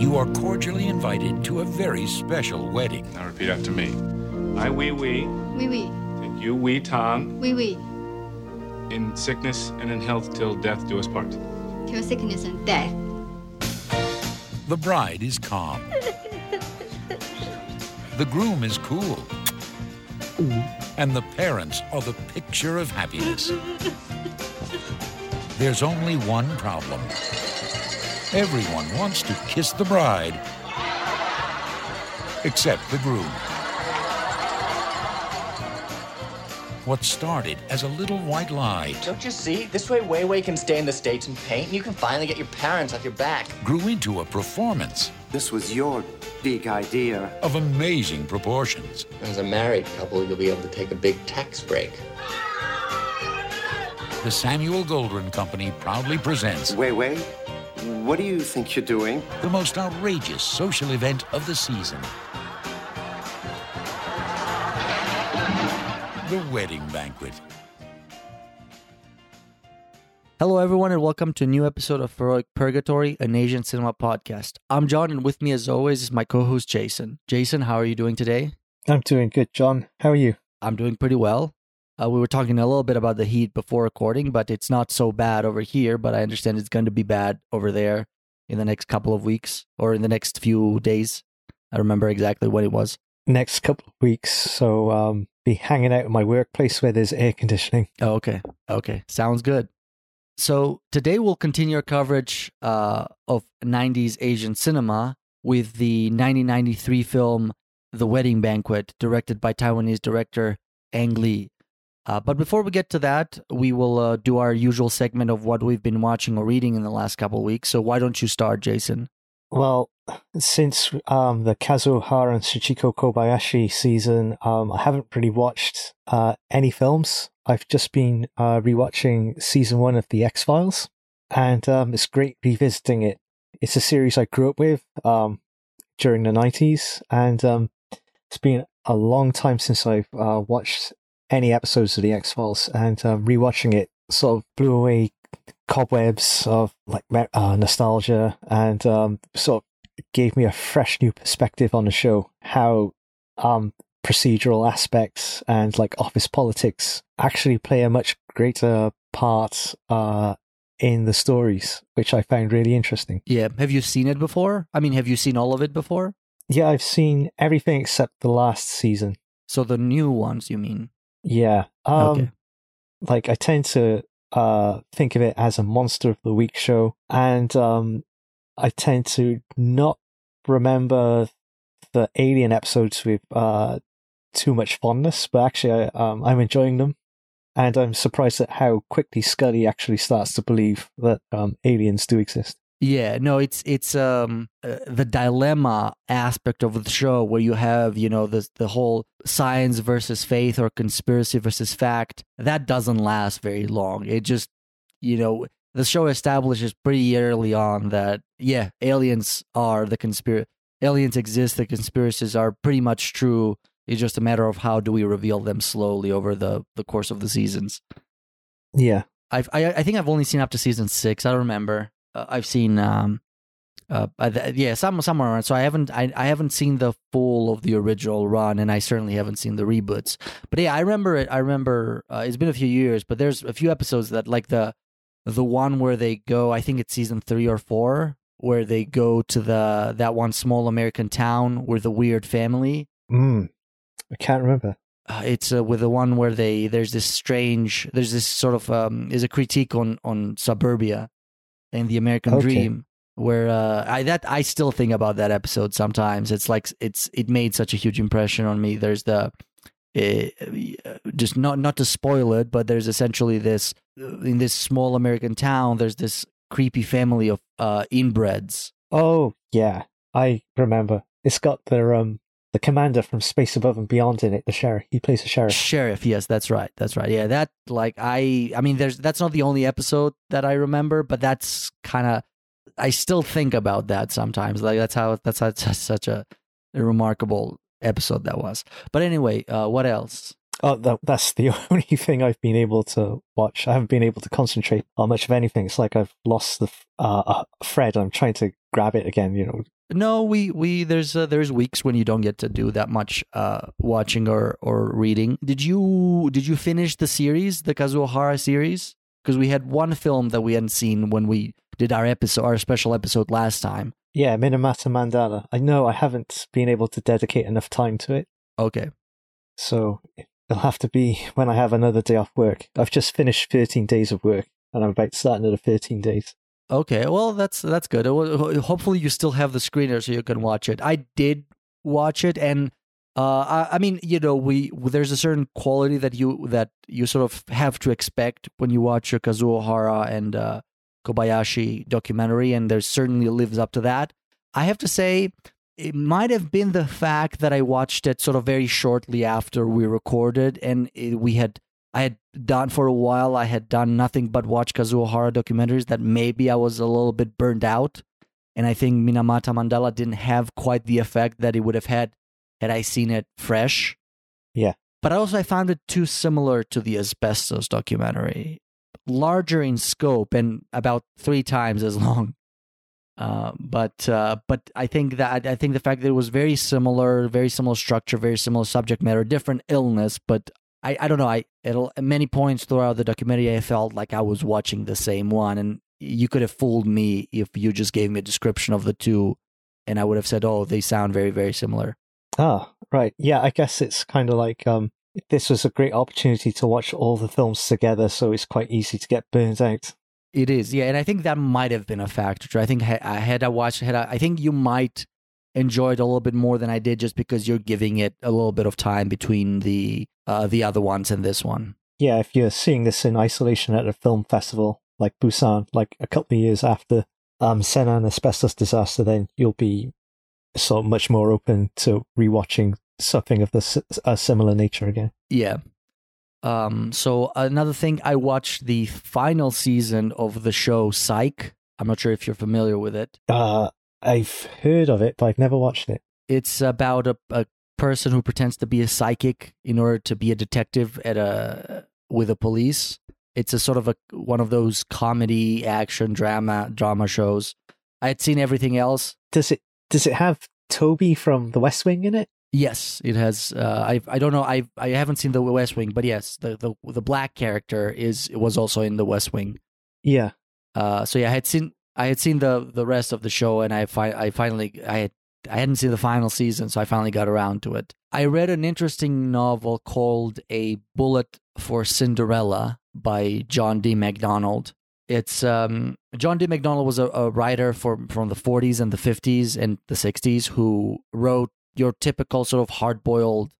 you are cordially invited to a very special wedding. Now repeat after me. I, Wee Wee, Oui, oui. take you, Wee Tong, Oui, oui. in sickness and in health till death do us part. Till sickness and death. The bride is calm. The groom is cool. And the parents are the picture of happiness. There's only one problem. Everyone wants to kiss the bride, except the groom. What started as a little white lie Don't you see? This way, Wei Wei can stay in the States and paint, and you can finally get your parents off your back. grew into a performance This was your big idea. of amazing proportions. As a married couple, you'll be able to take a big tax break. The Samuel Goldwyn Company proudly presents Wei Wei, what do you think you're doing? the most outrageous social event of the season. The Wedding Banquet. Hello, everyone, and welcome to a new episode of Heroic Purgatory, an Asian cinema podcast. I'm John, and with me, as always, is my co host, Jason. Jason, how are you doing today? I'm doing good, John. How are you? I'm doing pretty well. Uh, we were talking a little bit about the heat before recording, but it's not so bad over here, but I understand it's going to be bad over there in the next couple of weeks or in the next few days. I remember exactly what it was. Next couple of weeks, so um, be hanging out in my workplace where there's air conditioning. Oh, okay. Okay. Sounds good. So today we'll continue our coverage uh, of 90s Asian cinema with the 1993 film The Wedding Banquet, directed by Taiwanese director Ang Lee. Uh, but before we get to that, we will uh, do our usual segment of what we've been watching or reading in the last couple of weeks. So why don't you start, Jason? Well, since um, the Kazuo Hara and Sachiko Kobayashi season, um, I haven't really watched uh, any films. I've just been uh, rewatching season one of The X Files, and um, it's great revisiting it. It's a series I grew up with um, during the 90s, and um, it's been a long time since I've uh, watched any episodes of The X Files, and um, rewatching it sort of blew away cobwebs of like uh, nostalgia and um, sort of gave me a fresh new perspective on the show. How um, procedural aspects and like office politics actually play a much greater part uh, in the stories, which I found really interesting. Yeah. Have you seen it before? I mean, have you seen all of it before? Yeah, I've seen everything except the last season. So the new ones, you mean? Yeah. Um, Okay. Like I tend to uh, think of it as a monster of the week show, and um, I tend to not remember the Alien episodes with uh, too much fondness, but actually, I, um, I'm enjoying them, and I'm surprised at how quickly Scully actually starts to believe that um, aliens do exist. Yeah, no, it's it's um uh, the dilemma aspect of the show where you have you know the the whole science versus faith or conspiracy versus fact that doesn't last very long. It just you know the show establishes pretty early on that yeah aliens are the conspiracy aliens exist the conspiracies are pretty much true. It's just a matter of how do we reveal them slowly over the the course of the seasons. Yeah, I've, I I think I've only seen up to season six. I don't remember. Uh, I've seen um, uh, yeah, some somewhere around. So I haven't I I haven't seen the full of the original run, and I certainly haven't seen the reboots. But yeah, I remember it. I remember uh, it's been a few years, but there's a few episodes that like the the one where they go. I think it's season three or four, where they go to the that one small American town with the weird family. mm, I can't remember. uh, it's uh, with the one where they there's this strange there's this sort of um is a critique on on suburbia and the American Okay. dream where uh I that I still think about that episode sometimes it's like it's it made such a huge impression on me there's the uh, just not not to spoil it but there's essentially this in this small American town there's this creepy family of uh inbreds Oh yeah, I remember. It's got the um the commander from Space Above and Beyond in it. The sheriff. He plays the sheriff. Sheriff, yes, that's right. That's right. Yeah, that like I I mean there's that's not the only episode that I remember, but that's kind of I still think about that sometimes. Like that's how that's how that's such a, a remarkable episode that was. But anyway, uh what else? Oh, that, that's the only thing I've been able to watch. I haven't been able to concentrate on much of anything. It's like I've lost the uh, uh, thread. I'm trying to grab it again. You know, No, we we there's uh, there's weeks when you don't get to do that much uh, watching or or reading. Did you did you finish the series, the Kazuo Hara series? Because we had one film that we hadn't seen when we did our episode, our special episode last time. Yeah, Minamata Mandala. I know I haven't been able to dedicate enough time to it, Okay, so it'll have to be when I have another day off work. I've just finished 13 days of work, and I'm about to start another 13 days. Okay. Well, that's that's good. Hopefully, you still have the screener so you can watch it. I did watch it, and uh, I, I mean, you know, we there's a certain quality that you that you sort of have to expect when you watch a Kazuo Hara and uh, Kobayashi documentary, and there certainly lives up to that. I have to say, it might have been the fact that I watched it sort of very shortly after we recorded, and it, we had I had done for a while. I had done nothing but watch Kazuo Hara documentaries. That maybe I was a little bit burned out, and I think Minamata Mandala didn't have quite the effect that it would have had had I seen it fresh. Yeah. But also, I found it too similar to the asbestos documentary, larger in scope and about three times as long. Uh, but uh, but I think that I think the fact that it was very similar, very similar structure, very similar subject matter, different illness, but I, I don't know. I it'll, at many points throughout the documentary, I felt like I was watching the same one, and you could have fooled me if you just gave me a description of the two, and I would have said, "Oh, they sound very very similar." Ah, right. Yeah, I guess it's kind of like um, this was a great opportunity to watch all the films together, so it's quite easy to get burned out. It is, yeah, and I think that might have been a factor. I think I had I watched, had I, I think you might enjoy it a little bit more than I did, just because you're giving it a little bit of time between the uh, the other ones and this one. Yeah, if you're seeing this in isolation at a film festival like Busan, like a couple of years after um, Sennan Asbestos Disaster, then you'll be so much more open to rewatching something of this a similar nature again. Yeah. Um. So another thing, I watched the final season of the show Psych. I'm not sure if you're familiar with it. Uh, I've heard of it, but I've never watched it. It's about a, a person who pretends to be a psychic in order to be a detective at a with the police. It's a sort of a one of those comedy action drama drama shows. I had seen everything else. Does it does it have Toby from The West Wing in it? Yes, it has. Uh, I I don't know. I I haven't seen the West Wing, but yes, the the the black character is was also in the West Wing. Yeah. Uh, so yeah, I had seen I had seen the the rest of the show, and I fi- I finally I had I hadn't seen the final season, so I finally got around to it. I read an interesting novel called A Bullet for Cinderella by John D. MacDonald. It's um, John D. MacDonald was a, a writer for, from the 40s and the 50s and the 60s who wrote your typical sort of hard boiled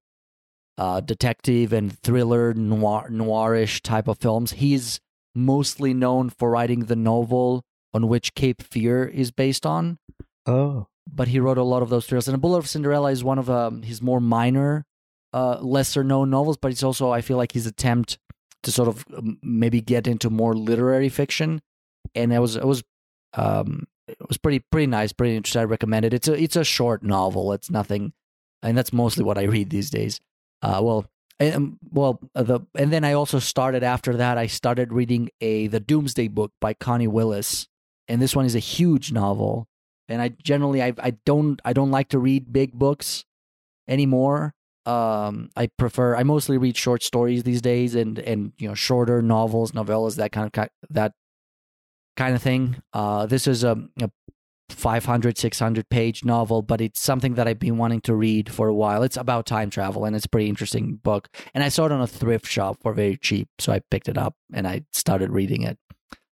uh, detective and thriller noir noirish type of films. He's mostly known for writing the novel on which Cape Fear is based on Oh. but he wrote a lot of those thrillers. And A Bullet of Cinderella is one of um, his more minor, uh, lesser known novels, but it's also, I feel like, his attempt to sort of um, maybe get into more literary fiction. And it was, it was, um, it was pretty, pretty nice, pretty interesting. I recommend it. It's a, it's a short novel. It's nothing, and that's mostly what I read these days. Uh, well, and, well, uh, the and then I also started after that. I started reading a the Doomsday Book by Connie Willis, and this one is a huge novel and I generally I I don't I don't like to read big books anymore. Um, I prefer I mostly read short stories these days and and you know shorter novels, novellas, that kind of that kind of thing. Uh, this is a, a 500 600 page novel, but it's something that I've been wanting to read for a while. It's about time travel and it's a pretty interesting book. And I saw it on a thrift shop for very cheap, so I picked it up and I started reading it.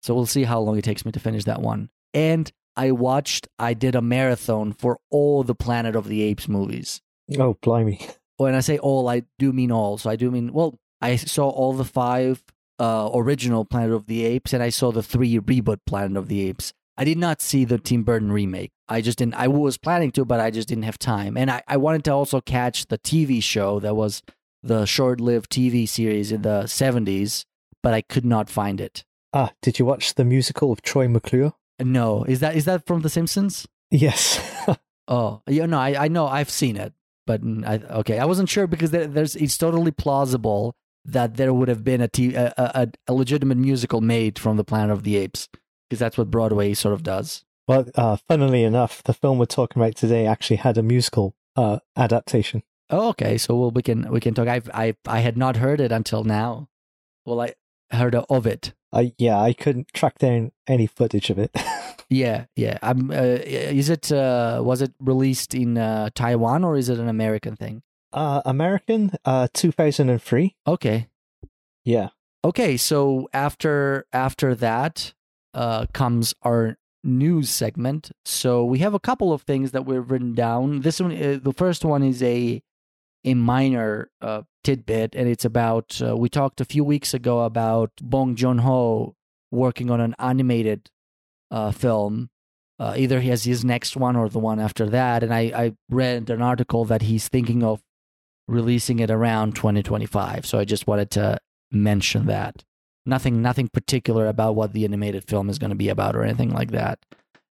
So we'll see how long it takes me to finish that one. And I watched, I did a marathon for all the Planet of the Apes movies. Oh, blimey. When I say all, I do mean all. So I do mean, well, I saw all the five uh, original Planet of the Apes and I saw the three reboot Planet of the Apes. I did not see the Tim Burton remake. I just didn't, I was planning to, but I just didn't have time. And I, I wanted to also catch the TV show that was the short lived TV series in the 70s, but I could not find it. Ah, did you watch the musical of Troy McClure? No, is that is that from The Simpsons? Yes. Oh, yeah, no, I I know I've seen it, but I okay, I wasn't sure because there, there's it's totally plausible that there would have been a, t- a, a a legitimate musical made from the Planet of the Apes because that's what Broadway sort of does. Well, uh, funnily enough, the film we're talking about today actually had a musical uh, adaptation. Oh, okay. So well, we can we can talk. I I I had not heard it until now. Well, I heard of it. Uh, yeah, I couldn't track down any footage of it. Yeah, yeah. I'm. Uh, is it? Uh, was it released in uh, Taiwan or is it an American thing? uh, American, uh, 2003. Okay. Yeah. Okay. So after after that uh, comes our news segment. So we have a couple of things that we've written down. This one, uh, the first one is a a minor uh, tidbit, and it's about. Uh, we talked a few weeks ago about Bong Joon Ho working on an animated uh, film. Uh, either he has his next one or the one after that, and I, I read an article that he's thinking of releasing it around 2025. So I just wanted to mention that. Nothing, nothing particular about what the animated film is going to be about or anything like that.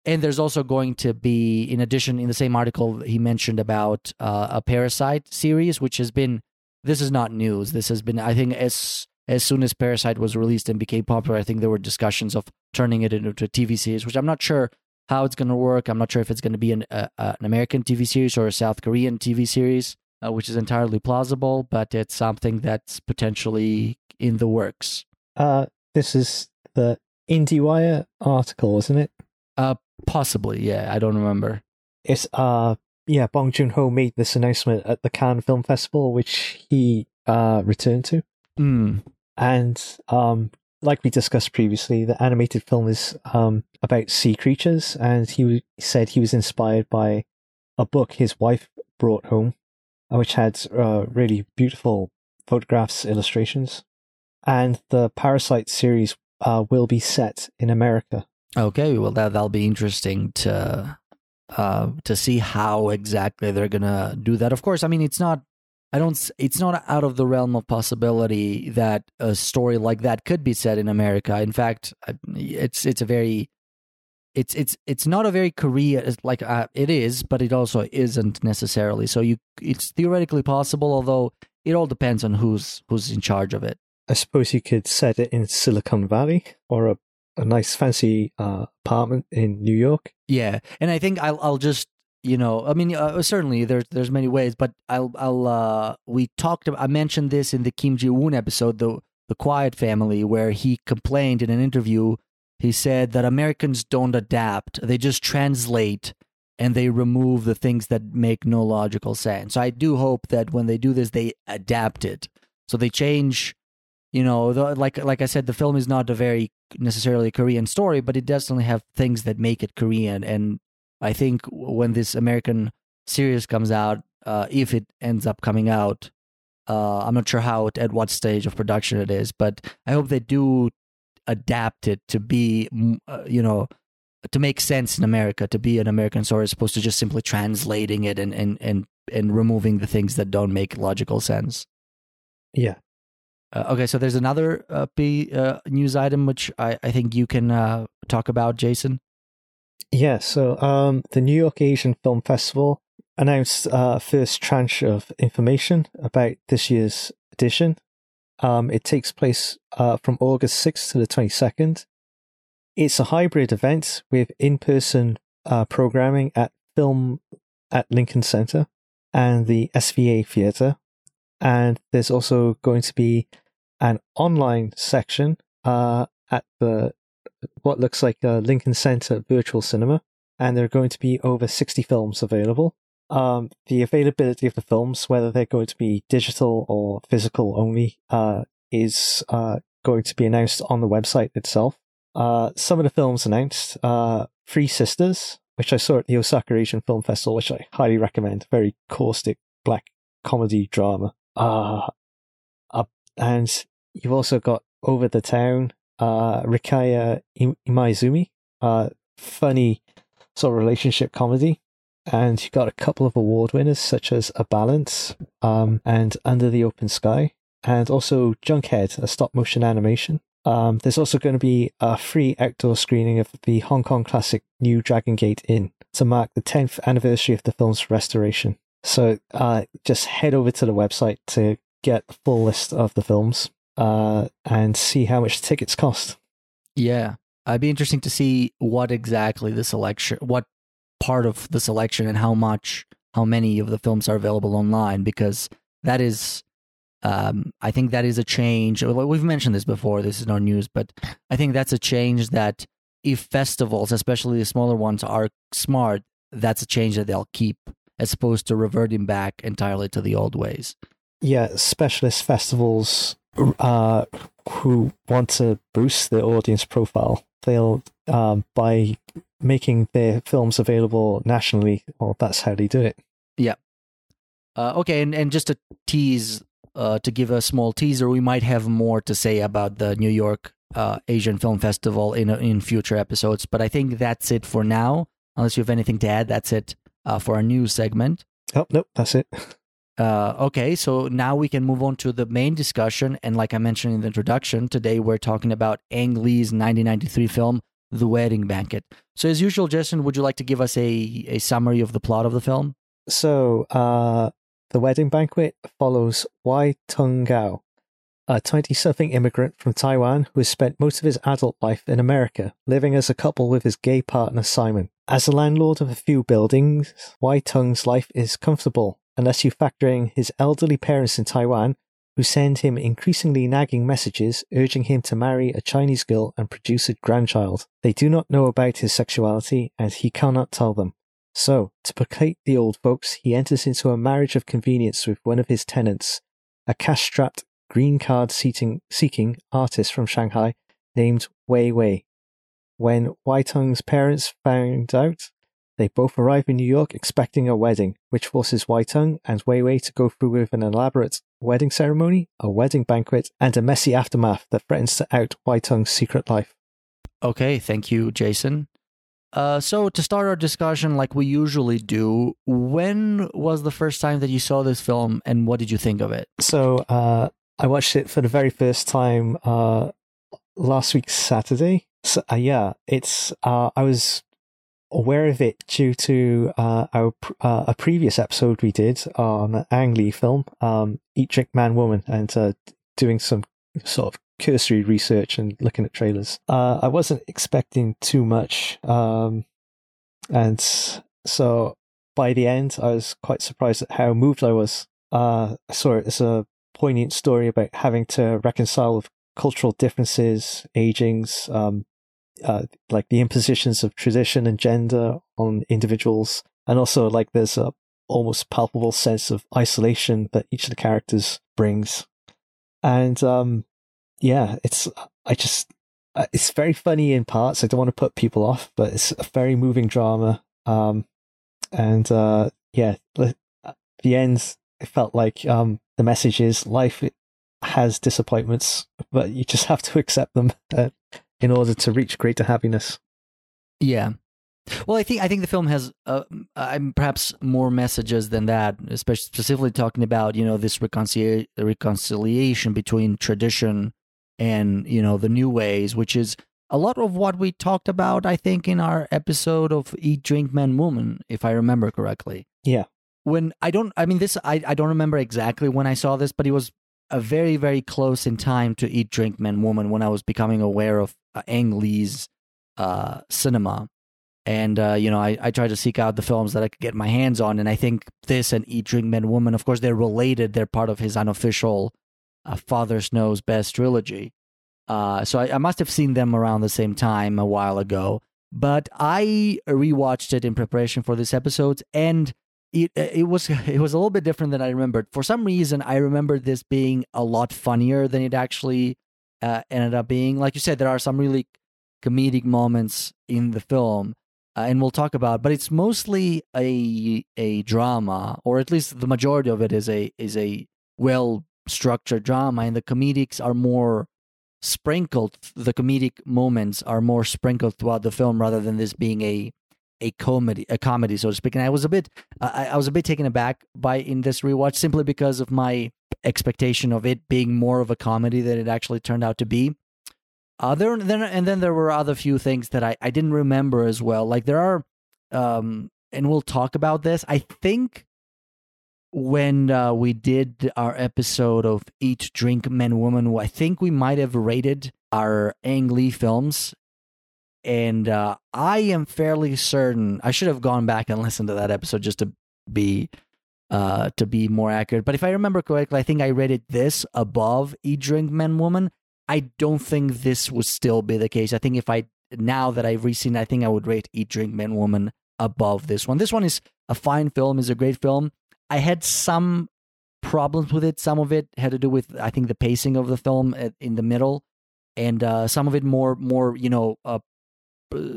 And there's also going to be, in addition, in the same article, he mentioned about uh, a Parasite series, which has been. This is not news. This has been, I think, as as soon as Parasite was released and became popular, I think there were discussions of turning it into a TV series, which I'm not sure how it's going to work. I'm not sure if it's going to be an uh, an American TV series or a South Korean TV series, uh, which is entirely plausible, but it's something that's potentially in the works. Uh, this is the IndieWire article, isn't it? Uh, possibly, yeah. I don't remember. It's uh, yeah. Bong Joon Ho made this announcement at the Cannes Film Festival, which he uh returned to, Mm. and um, like we discussed previously, the animated film is um about sea creatures, and he w- said he was inspired by a book his wife brought home, uh, which had uh, really beautiful photographs, illustrations, and the Parasite series uh, will be set in America. Okay, well that that'll be interesting to uh to see how exactly they're gonna do that. Of course, I mean it's not I don't it's not out of the realm of possibility that a story like that could be set in America. In fact, it's it's a very it's it's it's not a very Korea like uh, it is, but it also isn't necessarily. So you it's theoretically possible, although it all depends on who's who's in charge of it. I suppose you could set it in Silicon Valley or a, a nice fancy uh, apartment in New York. Yeah, and I think I'll I'll just you know I mean uh, certainly there's there's many ways, but I'll I'll uh we talked I mentioned this in the Kim Ji Woon episode the the Quiet Family where he complained in an interview. He said that Americans don't adapt; they just translate and they remove the things that make no logical sense. So I do hope that when they do this, they adapt it. So they change you know the, like like i said the film is not a very necessarily a korean story but it definitely have things that make it korean and i think when this american series comes out uh, if it ends up coming out uh, i'm not sure how it, at what stage of production it is but i hope they do adapt it to be uh, you know to make sense in america to be an american story as opposed to just simply translating it and and and, and removing the things that don't make logical sense Yeah. Uh, okay, so there's another uh, P, uh, news item which I, I think you can uh, talk about, Jason. Yeah, so um, the New York Asian Film Festival announced uh, first tranche of information about this year's edition. Um, it takes place uh, from August 6th to the 22nd. It's a hybrid event with in-person uh, programming at Film at Lincoln Center and the SVA Theatre. And there's also going to be an online section uh, at the what looks like a Lincoln Center virtual cinema, and there are going to be over 60 films available. Um, the availability of the films, whether they're going to be digital or physical only, uh, is uh, going to be announced on the website itself. Uh, some of the films announced uh, Three Sisters, which I saw at the Osaka Asian Film Festival, which I highly recommend. Very caustic black comedy drama. Uh, uh, and you've also got Over the Town, uh, Rikiya Imaizumi, uh, funny sort of relationship comedy. And you've got a couple of award winners such as A Balance um, and Under the Open Sky, and also Junkhead, a stop motion animation. Um, there's also going to be a free outdoor screening of the Hong Kong classic New Dragon Gate Inn to mark the 10th anniversary of the film's restoration. So uh, just head over to the website to get a full list of the films uh, and see how much tickets cost. Yeah, I'd be interesting to see what exactly the selection, what part of the selection, and how much, how many of the films are available online, because that is, um, I think that is a change. We've mentioned this before. This is no news, but I think that's a change that if festivals, especially the smaller ones, are smart, that's a change that they'll keep, as opposed to reverting back entirely to the old ways. Yeah, specialist festivals uh, who want to boost their audience profile, they'll um, by making their films available nationally. Well, that's how they do it. Yeah. Uh, okay, and and just to tease, uh, to give a small teaser, we might have more to say about the New York uh, Asian Film Festival in in future episodes. But I think that's it for now. Unless you have anything to add, that's it uh, for our news segment. Oh nope, that's it. Uh, okay, so now we can move on to the main discussion. And like I mentioned in the introduction, today we're talking about Ang Lee's 1993 film, The Wedding Banquet. So, as usual, Jason, would you like to give us a, a summary of the plot of the film? So, uh, The Wedding Banquet follows Wai Tung Gao, a 20 something immigrant from Taiwan who has spent most of his adult life in America, living as a couple with his gay partner Simon. As a landlord of a few buildings, Wai Tung's life is comfortable unless you factor in his elderly parents in Taiwan, who send him increasingly nagging messages urging him to marry a Chinese girl and produce a grandchild. They do not know about his sexuality, and he cannot tell them. So, to placate the old folks, he enters into a marriage of convenience with one of his tenants, a cash strapped, green card seeking, artist from Shanghai named Wei Wei. When Wai Tung's parents found out, they both arrive in New York expecting a wedding, which forces Wai Tung and Wei Wei to go through with an elaborate wedding ceremony, a wedding banquet, and a messy aftermath that threatens to out Wai Tung's secret life. Okay, thank you, Jason. Uh, so to start our discussion, like we usually do, when was the first time that you saw this film, and what did you think of it? So uh, I watched it for the very first time uh, last week Saturday. So, uh, yeah, it's uh, I was aware of it due to uh, our uh, a previous episode we did on Ang Lee film, um, Eat, Drink, Man, Woman, and uh, doing some sort of cursory research and looking at trailers. Uh, I wasn't expecting too much, um, and so by the end, I was quite surprised at how moved I was. Uh, I saw it as a poignant story about having to reconcile with cultural differences, agings, um, uh, like the impositions of tradition and gender on individuals, and also like there's a almost palpable sense of isolation that each of the characters brings, and um, yeah, it's I just uh, it's very funny in parts. I don't want to put people off, but it's a very moving drama, um, and uh, yeah, the end it felt like um, the message is life has disappointments, but you just have to accept them. Uh, in order to reach greater happiness. Yeah. Well, I think I think the film has uh, perhaps more messages than that, especially specifically talking about you know this reconcilia- reconciliation between tradition and you know the new ways, which is a lot of what we talked about. I think in our episode of Eat, Drink, Man, Woman, if I remember correctly. Yeah. When I don't, I mean this, I I don't remember exactly when I saw this, but it was a very very close in time to Eat, Drink, Man, Woman when I was becoming aware of uh, Ang Lee's uh, cinema. And, uh, you know, I, I tried to seek out the films that I could get my hands on. And I think this and Eat, Drink, Man, Woman, of course, they're related. They're part of his unofficial uh, Father Knows Best trilogy. Uh, so I, I must have seen them around the same time a while ago. But I rewatched it in preparation for this episode, and it it was it was a little bit different than I remembered. For some reason, I remembered this being a lot funnier than it actually uh, ended up being. Like you said, there are some really comedic moments in the film, uh, and we'll talk about. But it's mostly a a drama, or at least the majority of it is a is a well structured drama, and the comedics are more sprinkled. The comedic moments are more sprinkled throughout the film, rather than this being a a comedy, a comedy, so to speak. And I was a bit, I, I was a bit taken aback by in this rewatch simply because of my expectation of it being more of a comedy than it actually turned out to be. There, then, and then there were other few things that I, I didn't remember as well. Like there are, um, and we'll talk about this. I think when uh, we did our episode of Eat, Drink, Man, Woman, I think we might have rated our Ang Lee films and uh, I am fairly certain I should have gone back and listened to that episode just to be uh, to be more accurate. But if I remember correctly, I think I rated this above Eat Drink Man Woman. I don't think this would still be the case. I think if I now that I've reseen, I think I would rate Eat Drink Man Woman above this one. This one is a fine film, is a great film. I had some problems with it. Some of it had to do with I think the pacing of the film in the middle, and uh, some of it more more you know uh,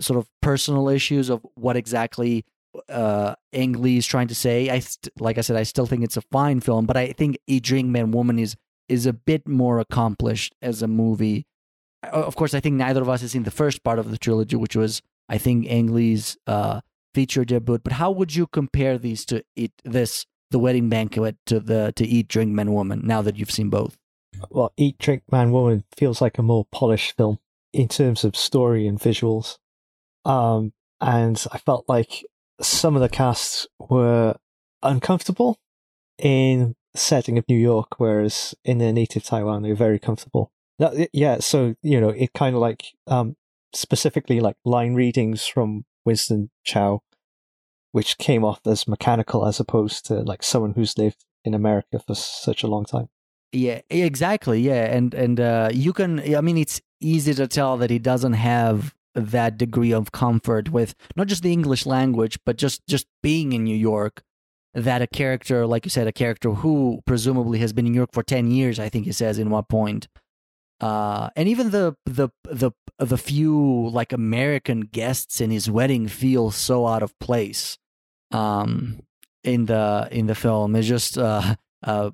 sort of personal issues of what exactly uh, Ang Lee is trying to say. I st- like I said, I still think it's a fine film, but I think Eat Drink Man Woman is is a bit more accomplished as a movie. Of course, I think neither of us has seen the first part of the trilogy, which was I think Ang Lee's uh, feature debut. But how would you compare these to it, this the wedding banquet to the to Eat Drink Man Woman? Now that you've seen both, well, Eat Drink Man Woman feels like a more polished film in terms of story and visuals. Um, and I felt like some of the casts were uncomfortable in setting of New York, whereas in their native Taiwan, they were very comfortable. That, yeah, so, you know, it kind of like, um, specifically like line readings from Winston Chao, which came off as mechanical as opposed to like someone who's lived in America for such a long time. Yeah, exactly. Yeah, and and uh, you can. I mean, it's easy to tell that he doesn't have that degree of comfort with not just the English language, but just just being in New York. That a character, like you said, a character who presumably has been in New York for ten years, I think he says in one point, uh, and even the the the the few like American guests in his wedding feel so out of place. Um, in the in the film, it's just uh, uh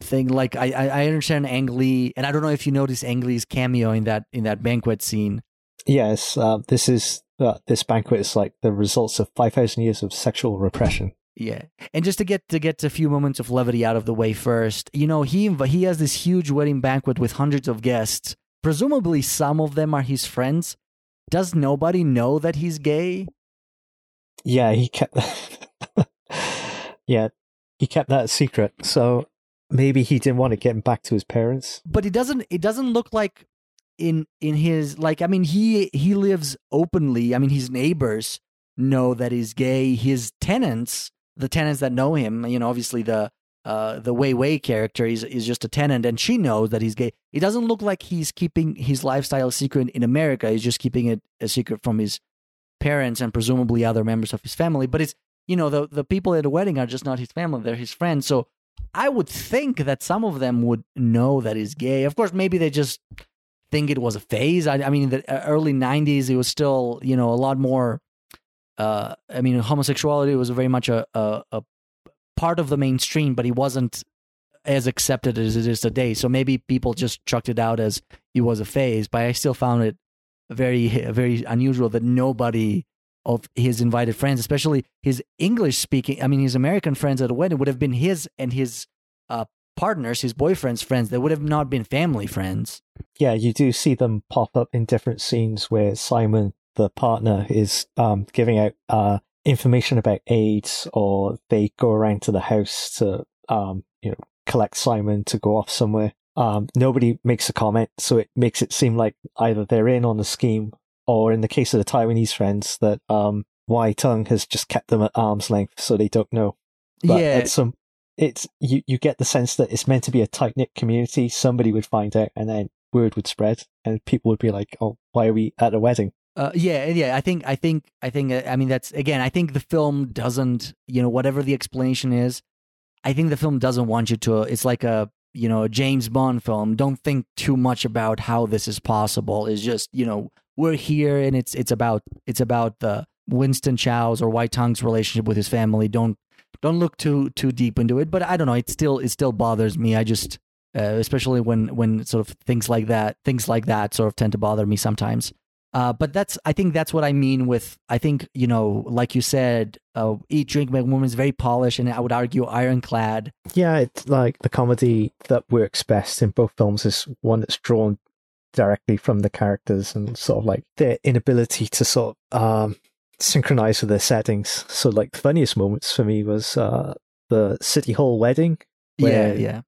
thing like I I understand Ang Lee, and I don't know if you notice Ang Lee's cameo in that in that banquet scene Yes, uh, this is uh, this banquet is like the results of five thousand years of sexual repression. Yeah, and just to get to get a few moments of levity out of the way first, you know, he he has this huge wedding banquet with hundreds of guests. Presumably, some of them are his friends. Does nobody know that he's gay? Yeah, he kept. yeah, he kept that secret. So maybe he didn't want to get him back to his parents. But it doesn't. It doesn't look like in in his like I mean he he lives openly. I mean his neighbors know that he's gay. His tenants, the tenants that know him, you know, obviously the uh the Wei Wei character is is just a tenant and she knows that he's gay. It doesn't look like he's keeping his lifestyle secret in America. He's just keeping it a secret from his parents and presumably other members of his family. But it's you know, the the people at the wedding are just not his family, they're his friends. So I would think that some of them would know that he's gay. Of course, maybe they just think it was a phase. I, I mean, the uh, early '90s, it was still you know a lot more. Uh, I mean, homosexuality was very much a, a, a part of the mainstream, but it wasn't as accepted as it is today. So maybe people just chucked it out as it was a phase. But I still found it very very unusual that nobody of his invited friends, especially his English speaking, I mean, his American friends at the wedding would have been his and his partners, his boyfriend's friends, that would have not been family friends. Yeah, you do see them pop up in different scenes where Simon, the partner, is um, giving out uh, information about AIDS, or they go around to the house to, um, you know, collect Simon to go off somewhere. Um, nobody makes a comment, so it makes it seem like either they're in on the scheme, or in the case of the Taiwanese friends, that um, Wai Tung has just kept them at arm's length, so they don't know. But yeah. at some it's you, you get the sense that it's meant to be a tight knit community. Somebody would find out, and then word would spread, and people would be like, "Oh, why are we at a wedding?" Uh, yeah, yeah. I think, I think, I think. Uh, I mean, that's again. I think the film doesn't, you know, whatever the explanation is. I think the film doesn't want you to. It's like a, you know, a James Bond film. Don't think too much about how this is possible. It's just, you know, we're here, and it's it's about it's about the Winston Chao's or Wai Tung's relationship with his family. Don't don't look too too deep into it. But I don't know. It still it still bothers me. I just uh, especially when when sort of things like that things like that sort of tend to bother me sometimes. Uh, but that's I think that's what I mean with I think you know like you said, uh, Eat Drink Man Woman is very polished and I would argue ironclad. Yeah, it's like the comedy that works best in both films is one that's drawn directly from the characters and sort of like their inability to sort of um, synchronize with their settings. So, like, the funniest moments for me was uh, the City Hall wedding. Yeah, yeah.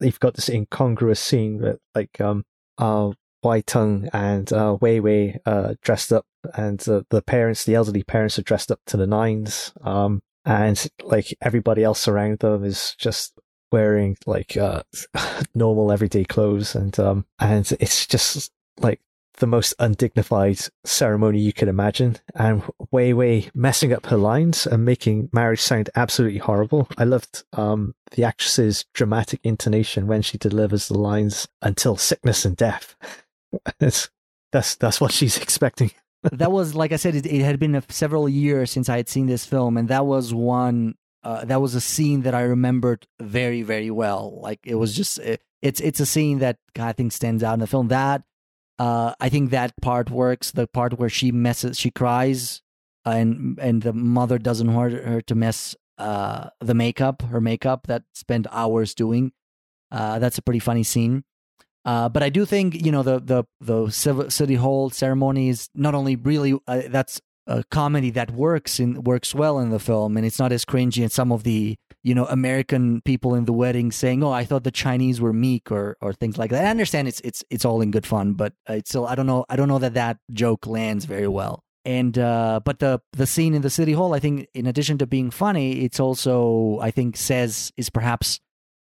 They've got this incongruous scene with, like, um, uh, Wai Tung and uh, Wei Wei uh, dressed up and uh, the parents, the elderly parents, are dressed up to the nines. Um, and like everybody else around them is just wearing like uh, normal everyday clothes, and um, and it's just like the most undignified ceremony you could imagine. And Wei Wei messing up her lines and making marriage sound absolutely horrible. I loved um, the actress's dramatic intonation when she delivers the lines until sickness and death. It's, that's that's what she's expecting. that was like I said, it, it had been several years since I had seen this film, and that was one. Uh, that was a scene that I remembered very, very well. Like it was just, it, it's it's a scene that I think stands out in the film. That uh, I think that part works. The part where she messes, she cries, uh, and and the mother doesn't want her to mess uh, the makeup, her makeup that spent hours doing. Uh, that's a pretty funny scene. Uh, but I do think you know the the the city hall ceremony is not only really that's a comedy that works in works well in the film, and it's not as cringy as some of the you know American people in the wedding saying, "Oh, I thought the Chinese were meek" or or things like that. I understand it's it's it's all in good fun, but it's still I don't know I don't know that that joke lands very well. And uh, but the the scene in the city hall, I think, in addition to being funny, it's also I think says is perhaps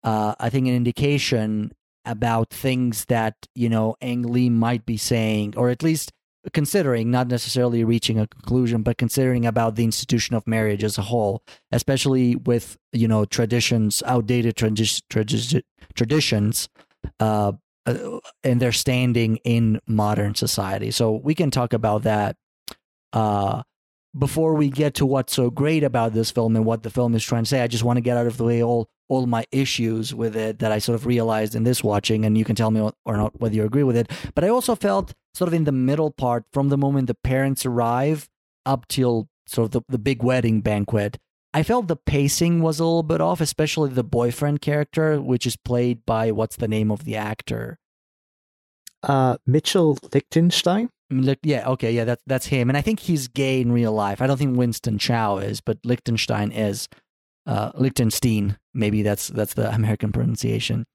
uh, I think an indication about things that you know Ang Lee might be saying, or at least considering, not necessarily reaching a conclusion, but considering about the institution of marriage as a whole, especially with you know traditions, outdated tradi- tradi- traditions, uh, uh, and their standing in modern society. So we can talk about that. Uh, before we get to what's so great about this film and what the film is trying to say, I just want to get out of the way all all my issues with it that I sort of realized in this watching, and you can tell me or not whether you agree with it. But I also felt sort of in the middle part, from the moment the parents arrive up till sort of the, the big wedding banquet, I felt the pacing was a little bit off, especially the boyfriend character, which is played by what's the name of the actor? Uh, Mitchell Lichtenstein. Yeah, okay, yeah, that's that's him, and I think he's gay in real life. I don't think Winston Chao is, but Lichtenstein is uh, Lichtenstein. Maybe that's that's the American pronunciation.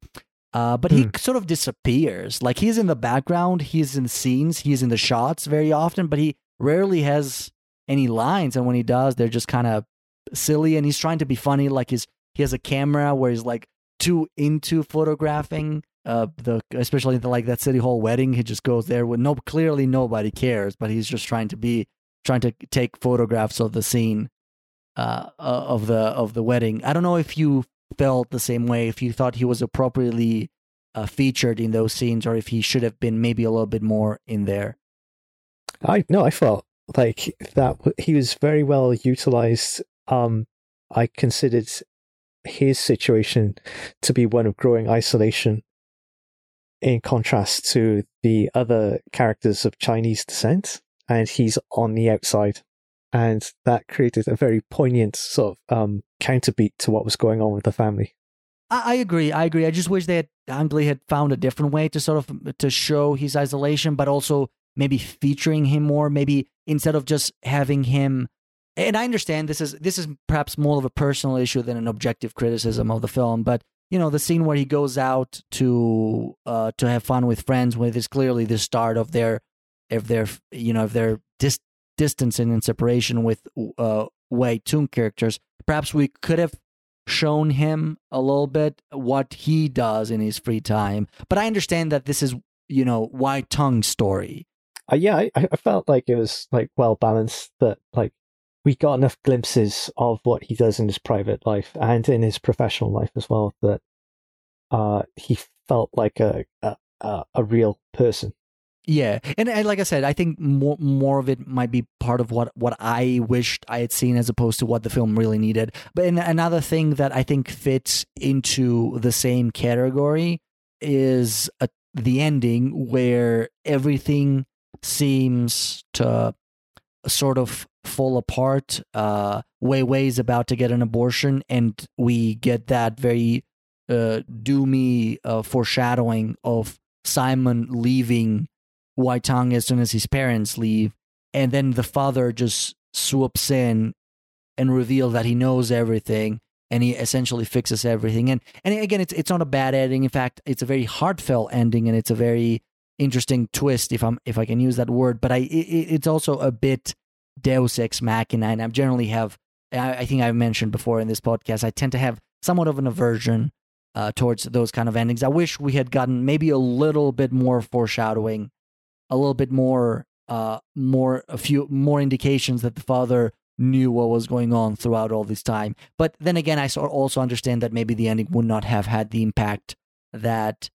Uh, but he hmm. sort of disappears. Like he's in the background, he's in scenes, he's in the shots very often, but he rarely has any lines. And when he does, they're just kind of silly. And he's trying to be funny. Like he's he has a camera where he's like too into photographing. Uh, the especially the, like that city hall wedding, he just goes there with no clearly nobody cares, but he's just trying to be trying to take photographs of the scene uh, uh, of the of the wedding. I don't know if you felt the same way, if you thought he was appropriately uh, featured in those scenes, or if he should have been maybe a little bit more in there. I no, I felt like that he was very well utilized. Um, I considered his situation to be one of growing isolation in contrast to the other characters of Chinese descent, and he's on the outside and that created a very poignant sort of um, counterbeat to what was going on with the family. I, I agree. I agree. I just wish they had Ang Lee had found a different way to sort of to show his isolation, but also maybe featuring him more. Maybe instead of just having him. And I understand this is this is perhaps more of a personal issue than an objective criticism of the film, but you know the scene where he goes out to uh, to have fun with friends, with is clearly the start of their of their you know of their dis- distancing and separation with uh, Wei Tung characters. Perhaps we could have shown him a little bit what he does in his free time. But I understand that this is, you know, Wei Tung's story. Uh, yeah, I, I felt like it was like well balanced. That like we got enough glimpses of what he does in his private life and in his professional life as well. That uh, he felt like a a, a real person yeah, and, and like I said, I think more more of it might be part of what what I wished I had seen as opposed to what the film really needed. But another thing that I think fits into the same category is a, the ending where everything seems to sort of fall apart. Uh, Wei Wei is about to get an abortion, and we get that very uh, doomy uh, foreshadowing of Simon leaving Wei Tung as soon as his parents leave, and then the father just swoops in and reveals that he knows everything and he essentially fixes everything. And and again, it's it's not a bad ending. In fact, it's a very heartfelt ending, and it's a very interesting twist, if I'm if I can use that word. But I it, it's also a bit Deus ex machina, and I generally have. I, I think I've mentioned before in this podcast. I tend to have somewhat of an aversion uh, towards those kind of endings. I wish we had gotten maybe a little bit more foreshadowing, a little bit more, uh, more a few more indications that the father knew what was going on throughout all this time. But then again, I also understand that maybe the ending would not have had the impact that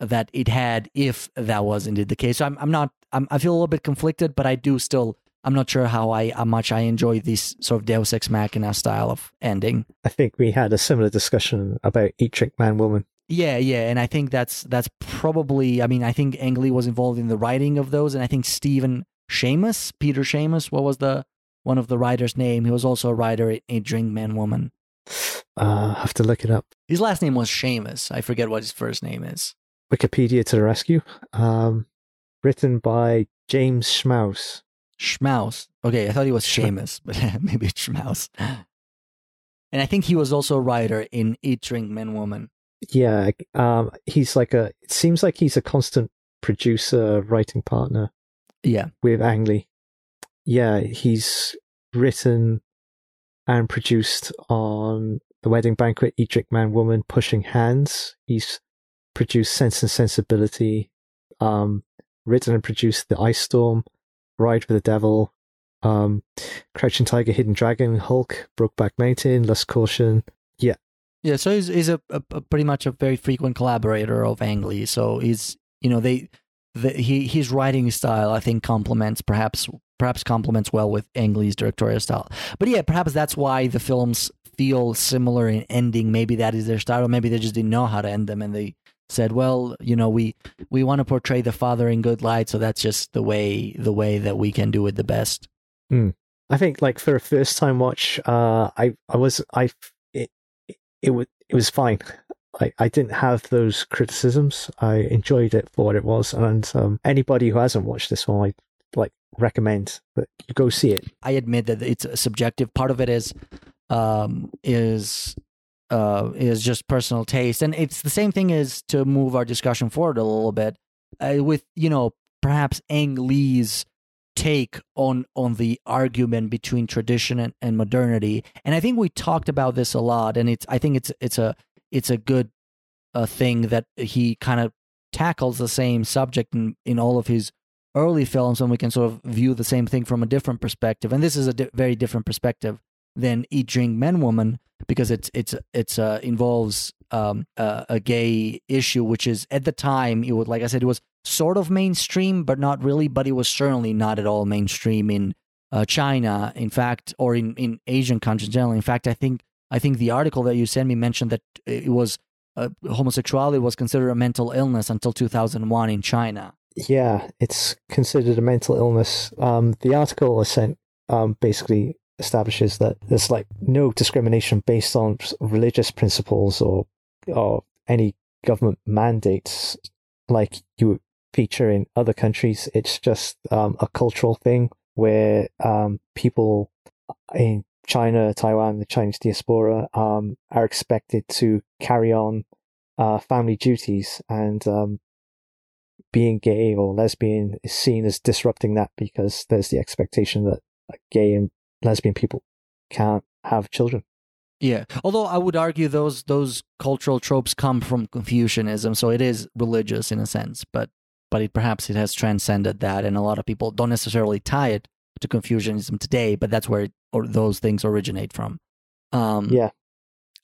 that it had if that was indeed the case. So I'm I'm not I'm, I feel a little bit conflicted, but I do still I'm not sure how I how much I enjoy this sort of Deus Ex Machina style of ending. I think we had a similar discussion about Drink Man Woman. Yeah, yeah, and I think that's that's probably. I mean, I think Ang Lee was involved in the writing of those, and I think Stephen Seamus, Peter Seamus, what was the one of the writers' name? He was also a writer in Eat Drink Man Woman. Uh, I have to look it up. His last name was Seamus. I forget what his first name is. Wikipedia to the rescue. Um, written by James Schamus. Schmaus. Okay, I thought he was Seamus, but maybe it's Schmaus. And I think he was also a writer in Eat, Drink, Man, Woman. Yeah, um, he's like a. It seems like he's a constant producer, writing partner. Yeah, with Ang Lee. Yeah, he's written and produced on The Wedding Banquet, Eat, Drink, Man, Woman, Pushing Hands. He's produced Sense and Sensibility, um, written and produced The Ice Storm, Ride with the Devil, um, Crouching Tiger, Hidden Dragon, Hulk, Brokeback Mountain, Lust Caution. Yeah. Yeah, so he's, he's a, a, a, pretty much a very frequent collaborator of Ang Lee. So he's, you know, they, the, he, his writing style, I think, complements perhaps perhaps complements well with Ang Lee's directorial style. But yeah, perhaps that's why the films feel similar in ending. Maybe that is their style, or maybe they just didn't know how to end them, and they said, "Well, you know, we we want to portray the father in good light, so that's just the way the way that we can do it the best." Mm. I think, like for a first time watch, uh, I I was I it was it was fine. I, I didn't have those criticisms. I enjoyed it for what it was, and um, anybody who hasn't watched this one, I like recommend that you go see it. I admit that it's a subjective. Part of it is um, is uh, is just personal taste, and it's the same thing as to move our discussion forward a little bit uh, with you know perhaps Ang Lee's take on on the argument between tradition and, and modernity, and I think we talked about this a lot, and it's I think it's it's a it's a good uh, thing that he kind of tackles the same subject in, in all of his early films and we can sort of view the same thing from a different perspective. And this is a di- very different perspective than eat drink man woman because it's it's it's uh involves um uh, a gay issue which is at the time it was like i said it was sort of mainstream but not really but it was certainly not at all mainstream in uh, china. In fact or in in asian countries generally in fact i think i think the article that you sent me mentioned that it was uh, homosexuality was considered a mental illness until 2001 in china. Yeah, it's considered a mental illness. Um, the article I sent um, basically establishes that there's like no discrimination based on religious principles or or any government mandates like you feature in other countries. It's just um, a cultural thing where um, people in China, Taiwan, the Chinese diaspora um, are expected to carry on uh, family duties and um, being gay or lesbian is seen as disrupting that because there's the expectation that gay and lesbian people can't have children. Yeah, although I would argue those those cultural tropes come from Confucianism, so it is religious in a sense, but but it, perhaps it has transcended that, and a lot of people don't necessarily tie it to Confucianism today, but that's where it, or those things originate from. Um, yeah,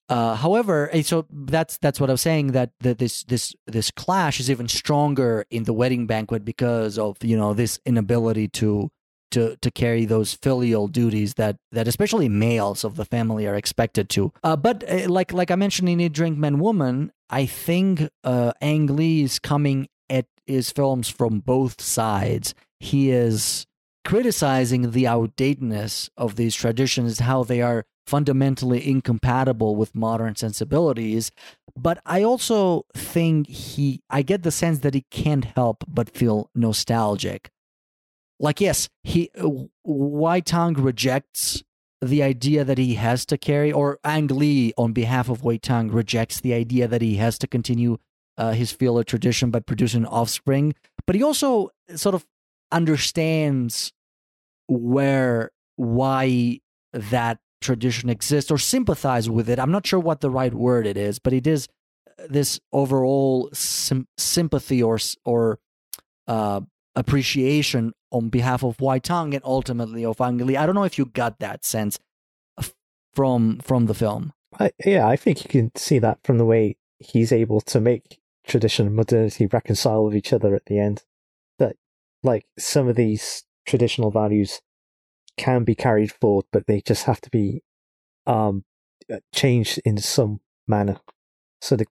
uh, however, eh, so that's that's what I was saying that, that this this this clash is even stronger in the wedding banquet because of you know this inability to to to carry those filial duties that that especially males of the family are expected to. Uh, but uh, like like I mentioned in Eat Drink Man Woman, I think uh, Ang Lee is coming his films from both sides. He is criticizing the outdatedness of these traditions, how they are fundamentally incompatible with modern sensibilities. But I also think he, I get the sense that he can't help but feel nostalgic. Like, yes, he, Wai Tang rejects the idea that he has to carry, or Ang Lee, on behalf of Wai Tang, rejects the idea that he has to continue uh, his filial tradition by producing offspring. but he also sort of understands where why that tradition exists or sympathize with it. I'm not sure what the right word it is, but it is this overall sim- sympathy or or uh, appreciation on behalf of Wai Tang and ultimately of Ang Lee. I don't know if you got that sense from from the film. I, yeah, I think you can see that from the way he's able to make tradition and modernity reconcile with each other at the end. That like some of these traditional values can be carried forward, but they just have to be um, changed in some manner. So the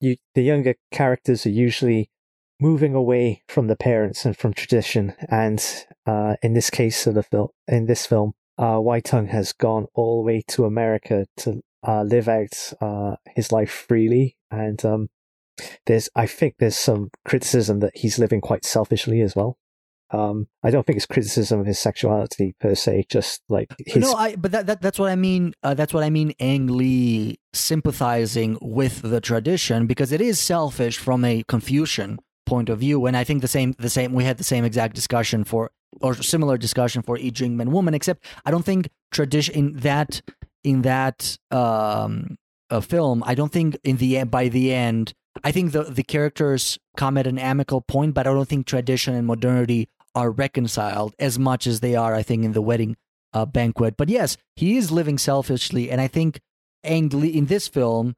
you, the younger characters are usually moving away from the parents and from tradition, and uh, in this case of the film, in this film, uh, Wai Tung has gone all the way to America to uh, live out uh, his life freely, and um, there's I think there's some criticism that he's living quite selfishly as well. Um, I don't think it's criticism of his sexuality per se, just like his. No, I. But that, that that's what I mean. Uh, that's what I mean. Ang Lee sympathizing with the tradition because it is selfish from a Confucian point of view, and I think the same. The same. We had the same exact discussion for or similar discussion for Eat Drink Man Woman, except I don't think tradition in that in that um, uh, film. I don't think in the by the end. I think the the characters come at an amicable point, but I don't think tradition and modernity are reconciled as much as they are, I think, in the wedding uh, banquet. But yes, he is living selfishly, and I think Ang Lee in this film,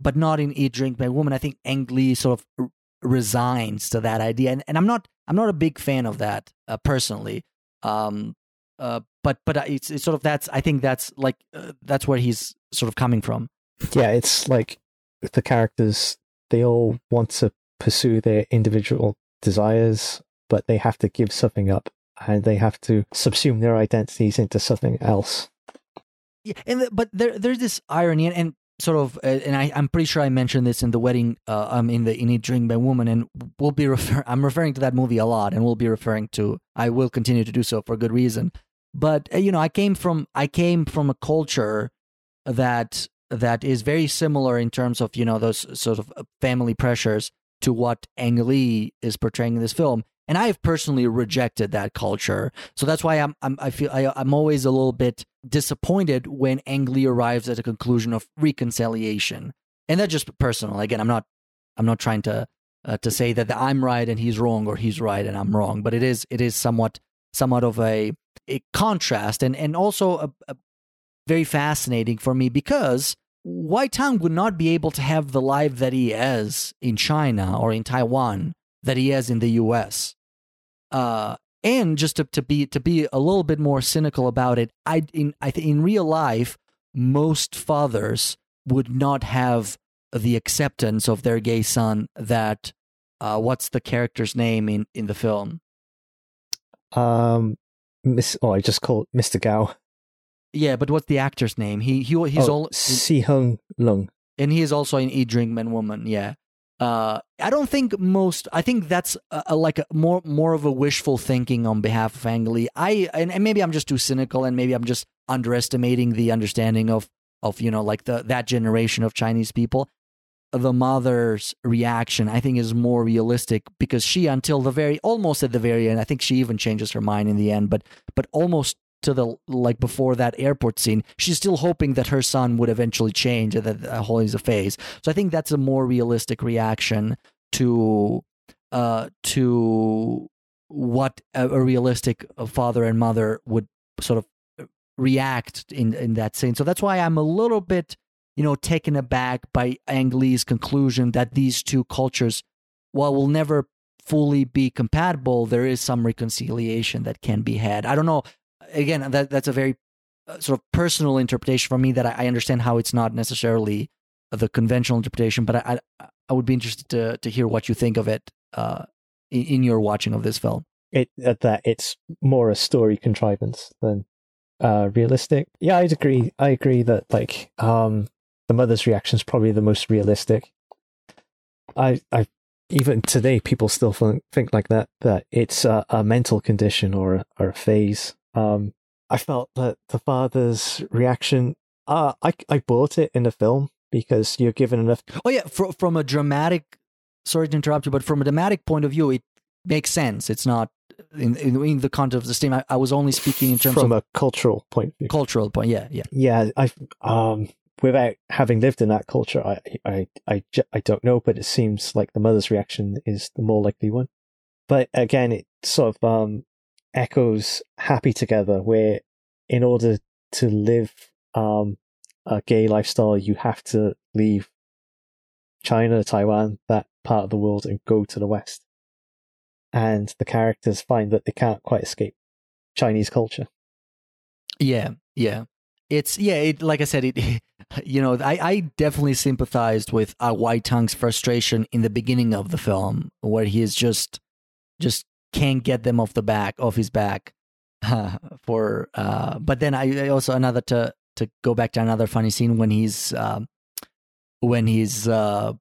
but not in Eat, Drink, Man, Woman. I think Ang Lee sort of r- resigns to that idea, and, and I'm not I'm not a big fan of that uh, personally. Um, uh, but but it's, it's sort of that's I think that's like uh, that's where he's sort of coming from. Yeah, it's like the characters they all want to pursue their individual desires but they have to give something up and they have to subsume their identities into something else. Yeah, and the, but there there's this irony and, and sort of, uh, and I, I'm pretty sure I mentioned this in the wedding, uh, um, in the in Eat Drink Man Woman, and we'll be refer. I'm referring to that movie a lot, and we'll be referring to. I will continue to do so for good reason. But uh, you know, I came from I came from a culture that that is very similar in terms of you know those sort of uh, family pressures to what Ang Lee is portraying in this film and I have personally rejected that culture. So that's why I'm, I'm I feel I, am always a little bit disappointed when Ang Lee arrives at a conclusion of reconciliation, and that's just personal. Again, I'm not I'm not trying to uh, to say that I'm right and he's wrong or he's right and I'm wrong, but it is it is somewhat somewhat of a, a contrast and and also a, a very fascinating for me because Wai Tang would not be able to have the life that he has in China or in Taiwan that he has in the US. Uh, and just to, to be to be a little bit more cynical about it, I in I th- in real life, most fathers would not have the acceptance of their gay son that uh, what's the character's name in in the film? Um, Miss. Oh, I just called Mr. Gao. Yeah, but what's the actor's name? He he he's oh, all Si Hung Lung, and he is also in Eat Drink Man Woman. Yeah, uh, I don't think most. I think that's a, a, like a more more of a wishful thinking on behalf of Ang Lee. I and, and, maybe I'm just too cynical, and maybe I'm just underestimating the understanding of of you know like the that generation of Chinese people. The mother's reaction, I think, is more realistic because she, until the very almost at the very end, I think she even changes her mind in the end, but but almost to the like before that airport scene, she's still hoping that her son would eventually change and that uh, whole is a phase. So I think that's a more realistic reaction to uh to what a, a realistic father and mother would sort of uh, react in in that scene. So that's why I'm a little bit you know taken aback by Ang Lee's conclusion that these two cultures, while will never fully be compatible, there is some reconciliation that can be had. I don't know again, that that's a very uh, sort of personal interpretation for me that I, I, understand how it's not necessarily the conventional interpretation, but I, I, I would be interested to to hear what you think of it uh, in, in, your watching of this film. It uh, that it's more a story contrivance than uh, realistic. Yeah, I'd agree. I agree that like um, the mother's reaction is probably the most realistic. I I even today people still think, think like that that it's a, a mental condition or or a phase um, I felt that the father's reaction, uh, I, I bought it in the film because you're given enough. Oh, yeah. From, from a dramatic, sorry to interrupt you, but from a dramatic point of view, it, makes sense. It's not in in, in the context of the steam. I, I was only speaking in terms of From of a cultural point of view. cultural point. Yeah, yeah. Yeah, I um without having lived in that culture, I I I I don't know, but it seems like the mother's reaction is the more likely one. But again, it sort of um echoes happy together, where in order to live um a gay lifestyle, you have to leave China, Taiwan, that part of the world, and go to the West. And the characters find that they can't quite escape Chinese culture. Yeah, yeah. It's yeah. It like I said, it. You know, I I definitely sympathized with uh, Wai Tung's frustration in the beginning of the film, where he is just just can't get them off the back off his back. for uh, but then I, I also another to to go back to another funny scene when he's um when his uh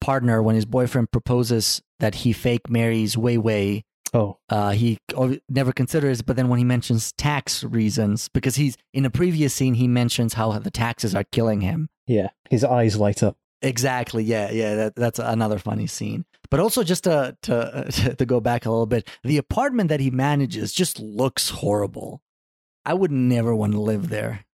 partner when his boyfriend proposes that he fake marries Wei Wei Oh, uh, he never considers, but then when he mentions tax reasons, because he's in a previous scene, he mentions how the taxes are killing him. yeah, his eyes light up. Exactly. Yeah. Yeah. That, that's another funny scene. But also, just to, to to go back a little bit, the apartment that he manages just looks horrible. I would never want to live there.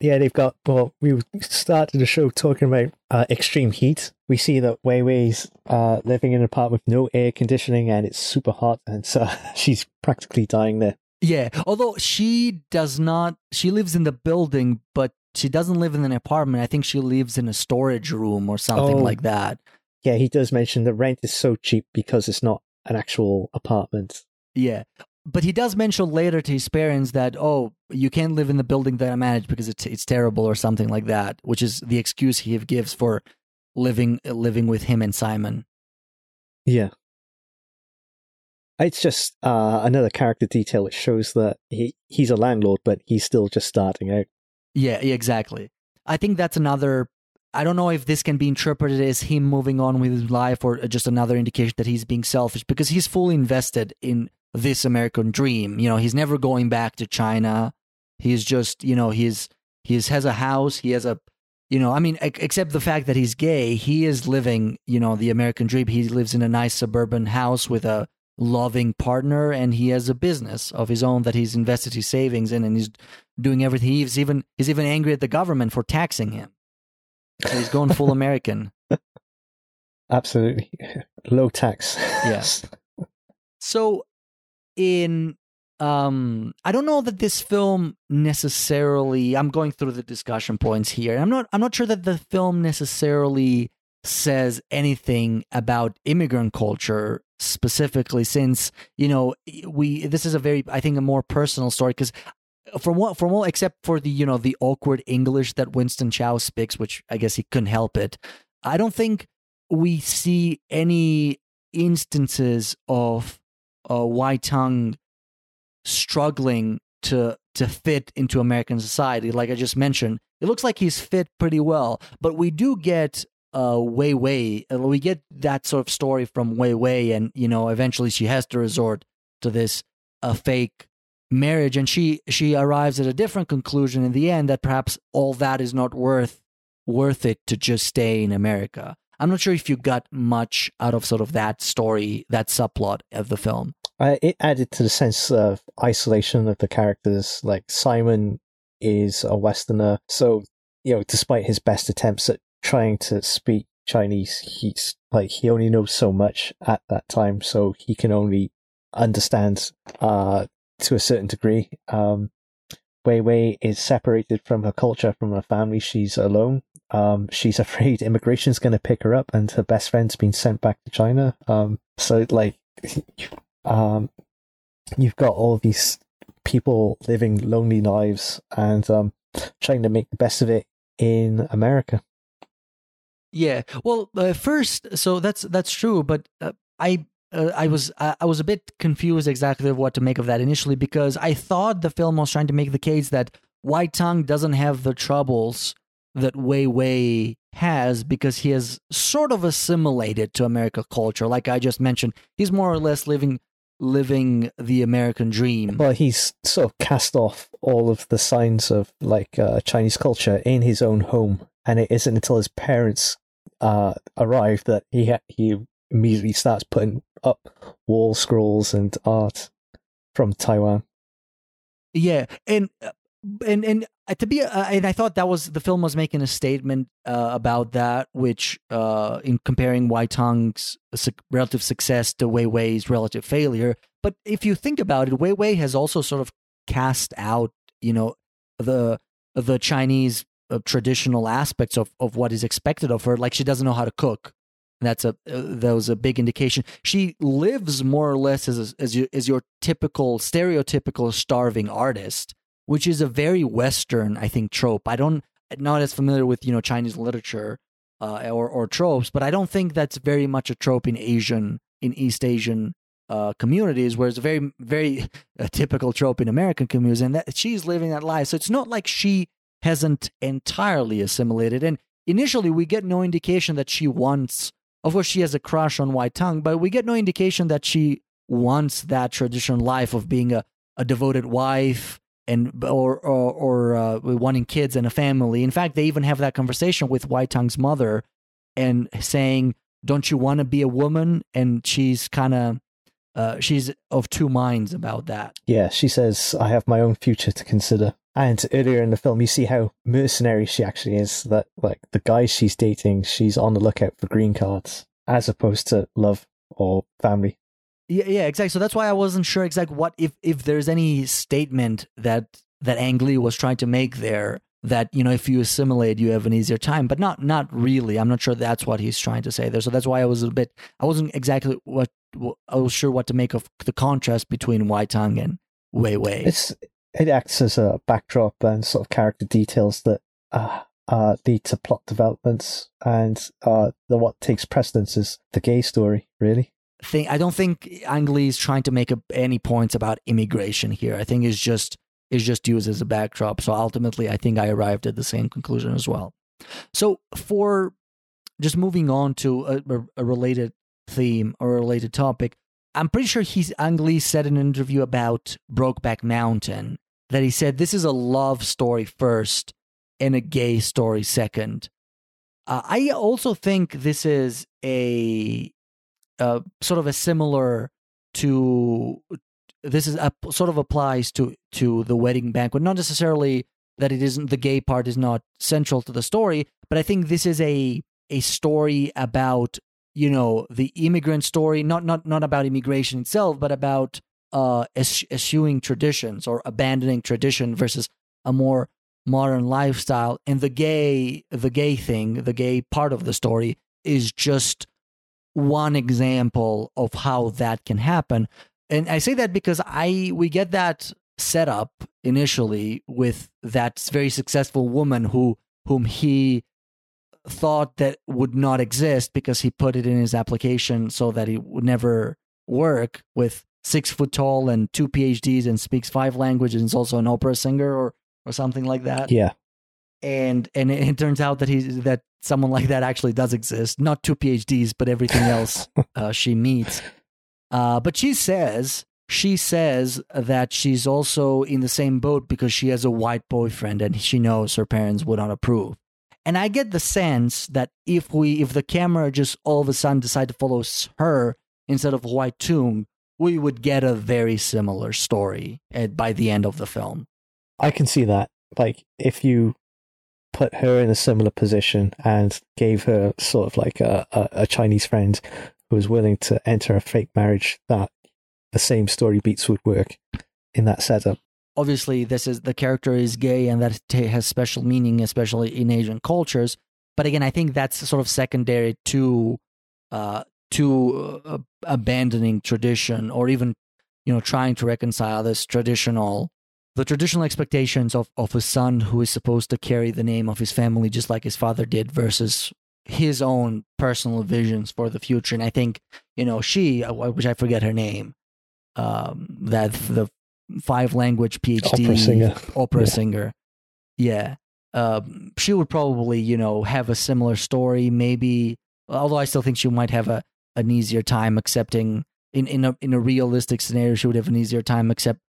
Yeah, they've got. Well, we started the show talking about uh, extreme heat. We see that Wei Wei's uh, living in an apartment with no air conditioning, and it's super hot, and so she's practically dying there. Yeah. Although she does not, she lives in the building, but she doesn't live in an apartment. I think she lives in a storage room or something Oh. like that. Yeah, he does mention the rent is so cheap because it's not an actual apartment. Yeah. But he does mention later to his parents that, oh, you can't live in the building that I manage because it's it's terrible or something like that, which is the excuse he gives for living living with him and Simon. Yeah. It's just uh, another character detail. It shows that he, he's a landlord, but he's still just starting out. Yeah, exactly. I think that's another. I don't know if this can be interpreted as him moving on with his life or uh, just another indication that he's being selfish because he's fully invested in this American dream. You know, he's never going back to China. He's just, you know, he's he's has a house. He has a, you know, I mean, except the fact that he's gay, he is living, you know, the American dream. He lives in a nice suburban house with a loving partner, and he has a business of his own that he's invested his savings in, and he's doing everything. He's even he's even angry at the government for taxing him. So he's going full American. Absolutely. Low tax. Yes. So in um I don't know that this film necessarily I'm going through the discussion points here. I'm not I'm not sure that the film necessarily says anything about immigrant culture specifically since you know we this is a very I think a more personal story cuz from what from all except for the you know the awkward English that Winston Chao speaks which I guess he couldn't help it. I don't think we see any instances of uh, Wai Tung struggling to to fit into American society. Like I just mentioned, it looks like he's fit pretty well, but we do get uh Wei Wei. We get that sort of story from Wei Wei, and you know, eventually she has to resort to this uh, fake marriage, and she she arrives at a different conclusion in the end that perhaps all that is not worth worth it to just stay in America. I'm not sure if you got much out of sort of that story, that subplot of the film. Uh, it added to the sense of isolation of the characters. Like Simon is a Westerner, so you know, despite his best attempts at trying to speak Chinese, he's like he only knows so much at that time, so he can only understand uh, to a certain degree. Um, Wei Wei is separated from her culture, from her family. She's alone. Um, she's afraid immigration's going to pick her up, and her best friend's been sent back to China. Um, so like, um, you've got all these people living lonely lives and um, trying to make the best of it in America. Yeah. Well, uh, first, so that's that's true, but uh, I uh, I was I was a bit confused exactly what to make of that initially because I thought the film was trying to make the case that Wai Tung doesn't have the troubles that Wei Wei has because he has sort of assimilated to American culture. Like I just mentioned, he's more or less living living the American dream. Well, he's sort of cast off all of the signs of like uh, Chinese culture in his own home, and it isn't until his parents uh, arrive that he ha- he immediately starts putting up wall scrolls and art from Taiwan. Yeah, and uh, and and uh, to be uh, and I thought that was the film was making a statement uh, about that, which uh, in comparing Wai Tung's su- relative success to Wei Wei's relative failure. But if you think about it, Wei Wei has also sort of cast out, you know, the the Chinese traditional aspects of of what is expected of her. Like she doesn't know how to cook. That's a uh, that was a big indication. She lives more or less as as you, as your typical stereotypical starving artist, which is a very Western, I think, trope. I don't not as familiar with you know Chinese literature uh, or or tropes, but I don't think that's very much a trope in Asian in East Asian uh, communities, where it's a very very a typical trope in American communities, and that she's living that life. So it's not like she hasn't entirely assimilated. And initially, we get no indication that she wants. Of course, she has a crush on Wai Tung, but we get no indication that she wants that traditional life of being a, a devoted wife and or or, or uh, wanting kids and a family. In fact, they even have that conversation with Wai Tung's mother and saying, "Don't you want to be a woman?" And she's kind of uh, she's of two minds about that. Yeah, she says, I have my own future to consider. And earlier in the film, you see how mercenary she actually is. That, like, the guys she's dating, she's on the lookout for green cards as opposed to love or family. Yeah, yeah, exactly. So that's why I wasn't sure exactly what if if there's any statement that that Ang Lee was trying to make there that you know if you assimilate you have an easier time, but not not really. I'm not sure that's what he's trying to say there. So that's why I was a bit I wasn't exactly what I was sure what to make of the contrast between Wai Tung and Wei Wei. It's it acts as a backdrop and sort of character details that uh, uh, lead to plot developments, and uh, the what takes precedence is the gay story. Really, Thing I don't think Ang Lee is trying to make a, any points about immigration here. I think it's just is just used as a backdrop. So ultimately, I think I arrived at the same conclusion as well. So for just moving on to a, a related theme or a related topic, I'm pretty sure he's Ang Lee said in an interview about Brokeback Mountain that he said this is a love story first and a gay story second. Uh, I also think this is a sort of a similar to this is a, sort of applies to to the wedding banquet not necessarily that it isn't the gay part is not central to the story but i think this is a a story about you know the immigrant story not not not about immigration itself but about uh esch- eschewing traditions or abandoning tradition versus a more modern lifestyle. And the gay the gay thing the gay part of the story is just one example of how that can happen. And I say that because I we get that set up initially with that very successful woman who whom he thought that would not exist because he put it in his application so that he would never work with six foot tall and two PhDs and speaks five languages and is also an opera singer or or something like that. yeah. And and it, it turns out that he that someone like that actually does exist. Not two PhDs, but everything else uh, she meets. Uh, but she says she says that she's also in the same boat because she has a white boyfriend and she knows her parents would not approve. And I get the sense that if we if the camera just all of a sudden decide to follow her instead of Wai Tung, we would get a very similar story at, by the end of the film. I can see that. Like, if you put her in a similar position and gave her sort of like a, a, a Chinese friend who was willing to enter a fake marriage, that the same story beats would work in that setup. Obviously this is the character is gay and that has special meaning especially in asian cultures. But again i think that's sort of secondary to uh to uh, abandoning tradition or even you know trying to reconcile this traditional the traditional expectations of of a son who is supposed to carry the name of his family just like his father did versus his own personal visions for the future. And i think you know she which i forget her name um that the five language phd Opera singer. opera Yeah. singer yeah um she would probably you know have a similar story maybe although i still think she might have a an easier time accepting in in a in a realistic scenario she would have an easier time accept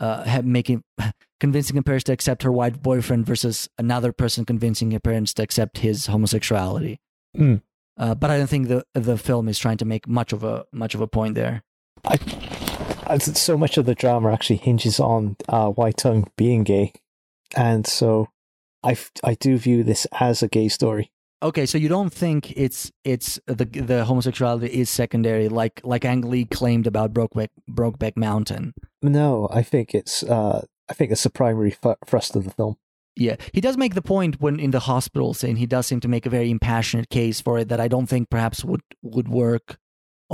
uh making convincing her parents to accept her white boyfriend versus another person convincing her parents to accept his homosexuality Mm. Uh, but I don't think the the film is trying to make much of a much of a point there. I, I so much of the drama actually hinges on uh, Wai Tung being gay, and so I I do view this as a gay story. Okay, so you don't think it's it's the the homosexuality is secondary, like like Ang Lee claimed about Brokeback Brokeback Mountain. No, I think it's uh, I think it's the primary thrust of the film. Yeah, he does make the point when in the hospital, saying he does seem to make a very impassionate case for it that I don't think perhaps would would work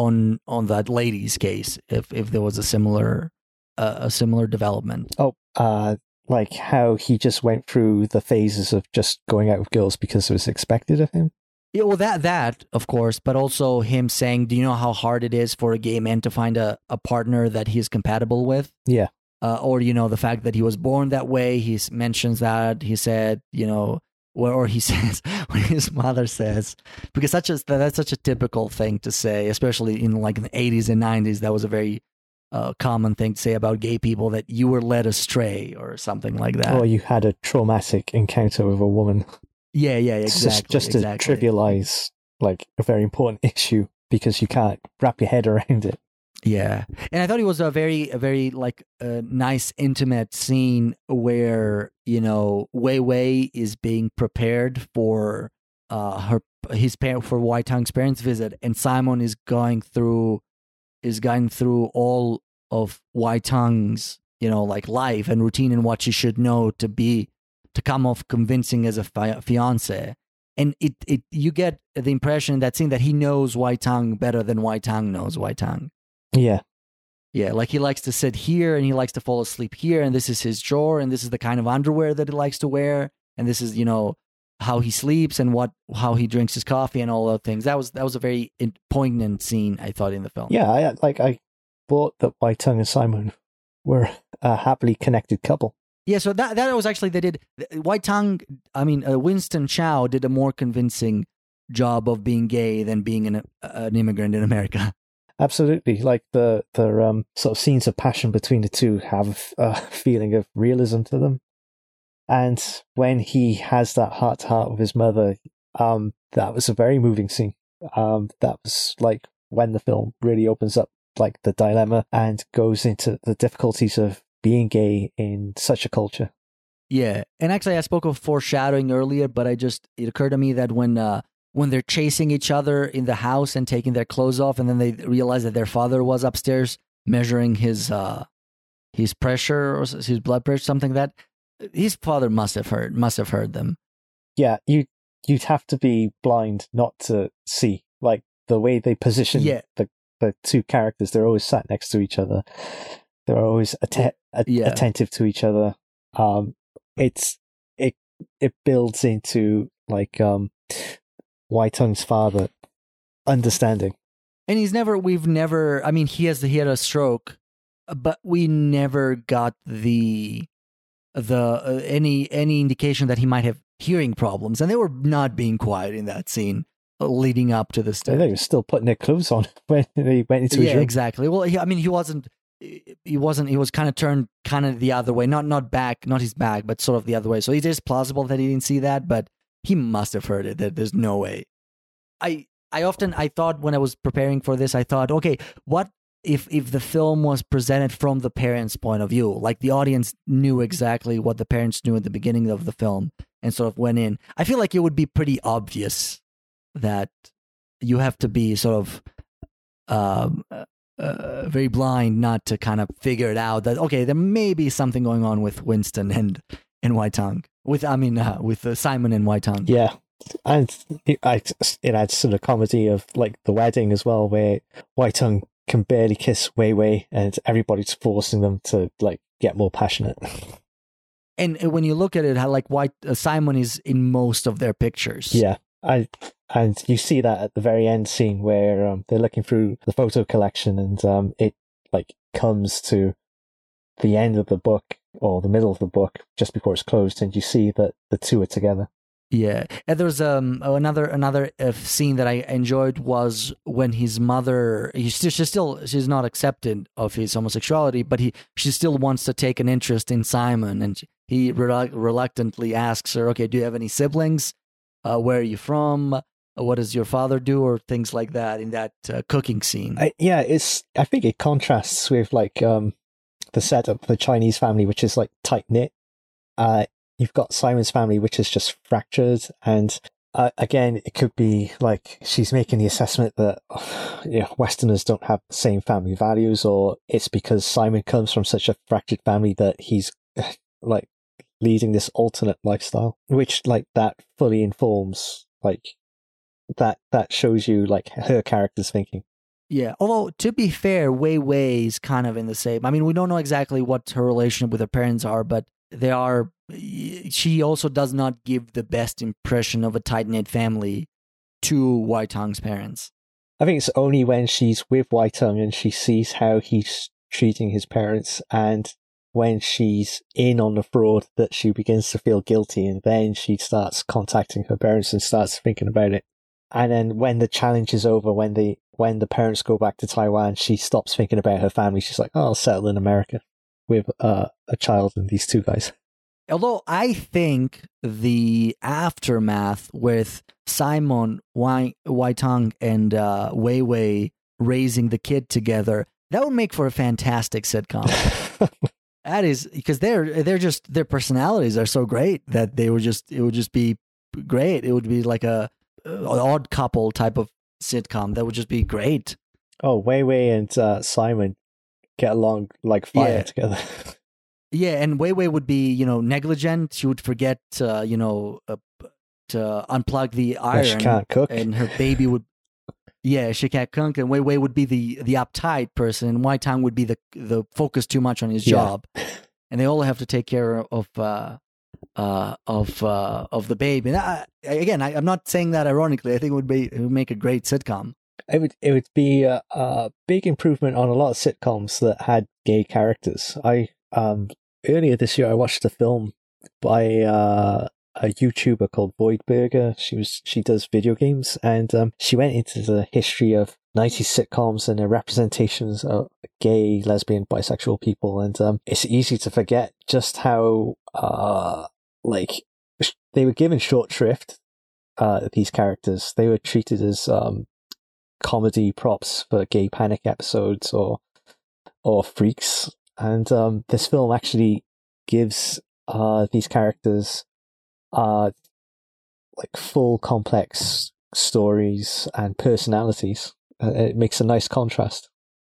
on on that lady's case if if there was a similar uh, a similar development. Oh, uh, like how he just went through the phases of just going out with girls because it was expected of him. Yeah, well, that that of course, but also him saying, "Do you know how hard it is for a gay man to find a, a partner that he's compatible with?" Yeah, uh, or you know the fact that he was born that way. He mentions that he said, you know, or, or he says when his mother says because such a that's such a typical thing to say, especially in like the eighties and nineties. That was a very uh, common thing to say about gay people that you were led astray or something like that. Or you had a traumatic encounter with a woman. Yeah, yeah, exactly. Just, just to exactly. trivialize like a very important issue because you can't wrap your head around it. Yeah, and I thought it was a very, a very like a nice, intimate scene where you know Wei Wei is being prepared for uh her his parent for Wai Tung's parents' visit, and Simon is going through is going through all of Wai Tung's you know like life and routine and what she should know to be to come off convincing as a fi- fiance. And it, it you get the impression in that scene that he knows Wai Tung better than Wai Tung knows Wai Tung. Yeah. Yeah, like he likes to sit here and he likes to fall asleep here, and this is his drawer, and this is the kind of underwear that he likes to wear, and this is you know how he sleeps and what how he drinks his coffee and all those things. That was that was a very poignant scene I thought in the film. Yeah, I like I thought that Wai Tung and Simon were a happily connected couple. Yeah, so that that was actually they did Wai Tung. I mean, uh, Winston Chao did a more convincing job of being gay than being an an immigrant in America. Absolutely, like the the um, sort of scenes of passion between the two have a feeling of realism to them. And when he has that heart to heart with his mother, um, that was a very moving scene. Um, that was like when the film really opens up, like the dilemma and goes into the difficulties of being gay in such a culture. Yeah, and actually, I spoke of foreshadowing earlier, but I just it occurred to me that when uh, when they're chasing each other in the house and taking their clothes off, and then they realize that their father was upstairs measuring his uh, his pressure or his blood pressure, something like that his father must have heard must have heard them. Yeah, you you'd have to be blind not to see like the way they position yeah. the the two characters. They're always sat next to each other. They're always att- yeah. attentive to each other. Um, it's it it builds into like um Wai Tung's father understanding. And he's never we've never I mean he has he had a stroke but we never got the the uh, any any indication that he might have hearing problems and they were not being quiet in that scene leading up to this day. They were still putting their clothes on when they went into his yeah room. exactly well he, I mean he wasn't he wasn't he was kind of turned kind of the other way not not back not his back but sort of the other way so it is plausible that he didn't see that but he must have heard it that there's no way. I i often i thought when i was preparing for this i thought okay what if if the film was presented from the parents point of view? Like the audience knew exactly what the parents knew at the beginning of the film and sort of went in. I feel like it would be pretty obvious that you have to be sort of um uh, very blind not to kind of figure it out that okay there may be something going on with Winston and and Wai Tung with I mean uh, with uh, Simon and Wai Tung Yeah, and it, it adds to the comedy of like the wedding as well, where Wai Tung can barely kiss Wei Wei, and everybody's forcing them to like get more passionate. and when you look at it how like White uh, Simon is in most of their pictures. Yeah, I and you see that at the very end scene where um, they're looking through the photo collection, and um, it like comes to the end of the book or the middle of the book just before it's closed, and you see that the two are together. Yeah, and there's um another another uh, scene that I enjoyed was when his mother he's still, she's still she's not accepted of his homosexuality, but he she still wants to take an interest in Simon, and he relu- reluctantly asks her, "Okay, do you have any siblings? Uh, where are you from?" what does your father do or things like that in that uh, cooking scene. I, yeah, it's. I think it contrasts with like um the setup of the Chinese family, which is like tight knit. Uh, you've got Simon's family, which is just fractured, and uh, again, it could be like she's making the assessment that you know, Westerners don't have the same family values, or it's because Simon comes from such a fractured family that he's like leading this alternate lifestyle, which like that fully informs like that that shows you like her character's thinking. Yeah, although to be fair, Wei Wei is kind of in the same. I mean, we don't know exactly what her relationship with her parents are, but they are. She also does not give the best impression of a tight knit family to Wai Tung's parents. I think it's only when she's with Wai Tung and she sees how he's treating his parents, and when she's in on the fraud that she begins to feel guilty, and then she starts contacting her parents and starts thinking about it. And then when the challenge is over, when the when the parents go back to Taiwan, she stops thinking about her family. She's like, "Oh, I'll settle in America with uh, a child and these two guys." Although I think the aftermath with Simon Wai, Wai Tung and uh, Wei Wei raising the kid together, that would make for a fantastic sitcom. that is because they're they're just their personalities are so great that they would just it would just be great. It would be like a, a odd couple type of sitcom that would just be great. Oh, Wei Wei and uh, Simon get along like fire Yeah. together. Yeah, and Wei Wei would be, you know, negligent. She would forget, uh, you know, uh, to unplug the Yeah, iron, she can't cook. and her baby would. Yeah, she can't cook, and Wei Wei would be the the uptight person, and Wai Tang would be the the focus too much on his Yeah. job, and they all have to take care of uh, uh, of uh, of the baby. And I, again, I, I'm not saying that ironically. I think it would be it would make a great sitcom. It would it would be a, a big improvement on a lot of sitcoms that had gay characters. I um earlier this year I watched a film by uh, a YouTuber called Void Burger. She was she does video games and um, she went into the history of 90s sitcoms and their representations of gay, lesbian, bisexual people. And um, it's easy to forget just how uh like sh- they were given short shrift uh these characters. They were treated as um comedy props for gay panic episodes or or freaks. And um this film actually gives uh these characters uh like full complex stories and personalities uh, it makes a nice contrast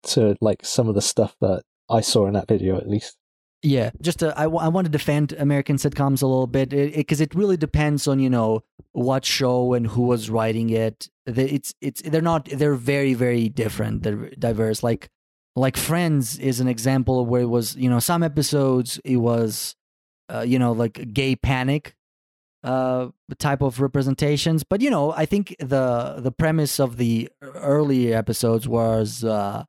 to like some of the stuff that i saw in that video at least Yeah, just to, I, w- I want to defend American sitcoms a little bit because it, really depends on you know what show and who was writing it. It's it's they're not they're very very different. They're diverse. Like like Friends is an example where it was you know some episodes it was uh, you know like gay panic uh type of representations. But you know i think the the premise of the early episodes was uh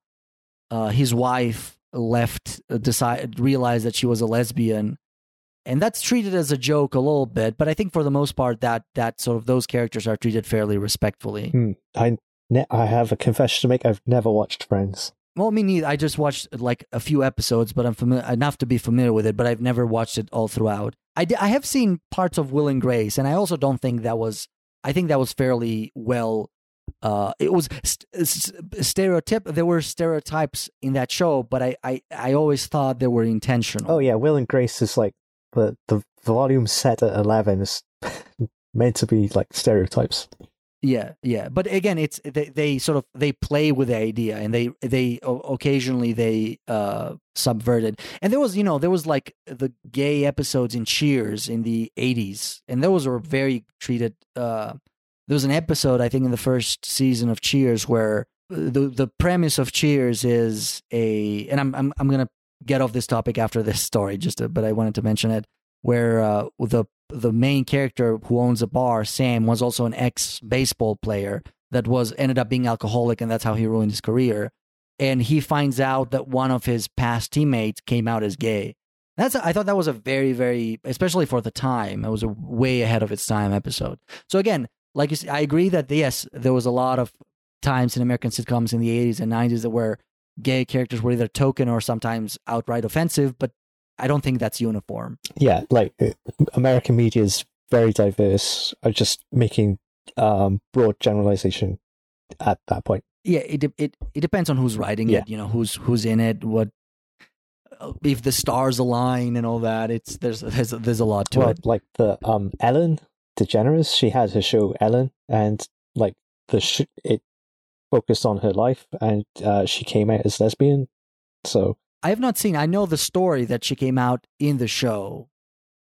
uh his wife left uh, decide realized that she was a lesbian. And that's treated as a joke a little bit but i think for the most part that that sort of those characters are treated fairly respectfully. Hmm. i ne- i have a confession to make. I've never watched friends. Well me neither. I just watched like a few episodes but i'm familiar enough to be familiar with it but i've never watched it all throughout i, have seen parts of will and grace and i also don't think that was i think that was fairly well uh it was st- st- stereotype there were stereotypes in that show but I, I i always thought they were intentional. Oh yeah will and grace is like the the volume set at 11 is meant to be like stereotypes Yeah, yeah. But again, it's they, they sort of they play with the idea and they they occasionally they uh subvert it. And there was, you know, there was like the gay episodes in Cheers in the 80s and those were very treated uh there was an episode I think in the first season of Cheers where the the premise of Cheers is a and I'm I'm I'm to get off this topic after this story just to, but I wanted to mention it where uh the the main character who owns a bar, Sam, was also an ex baseball player that was ended up being alcoholic, and that's how he ruined his career. And he finds out that one of his past teammates came out as gay. That's I thought that was a very very, especially for the time, it was a way ahead of its time episode. So again, like you said, I agree that yes, there was a lot of times in American sitcoms in the 80s and 90s that where gay characters were either token or sometimes outright offensive, but I don't think that's uniform. yeah like uh, american media is very diverse are just making um, broad generalization at that point. yeah it it it depends on who's writing Yeah. it you know who's who's in it what uh, if the stars align and all that it's there's there's there's a lot to well, it like the um Ellen DeGeneres, she had her show Ellen, and like the sh- it focused on her life, and uh, she came out as lesbian. So i have not seen i know the story that she came out in the show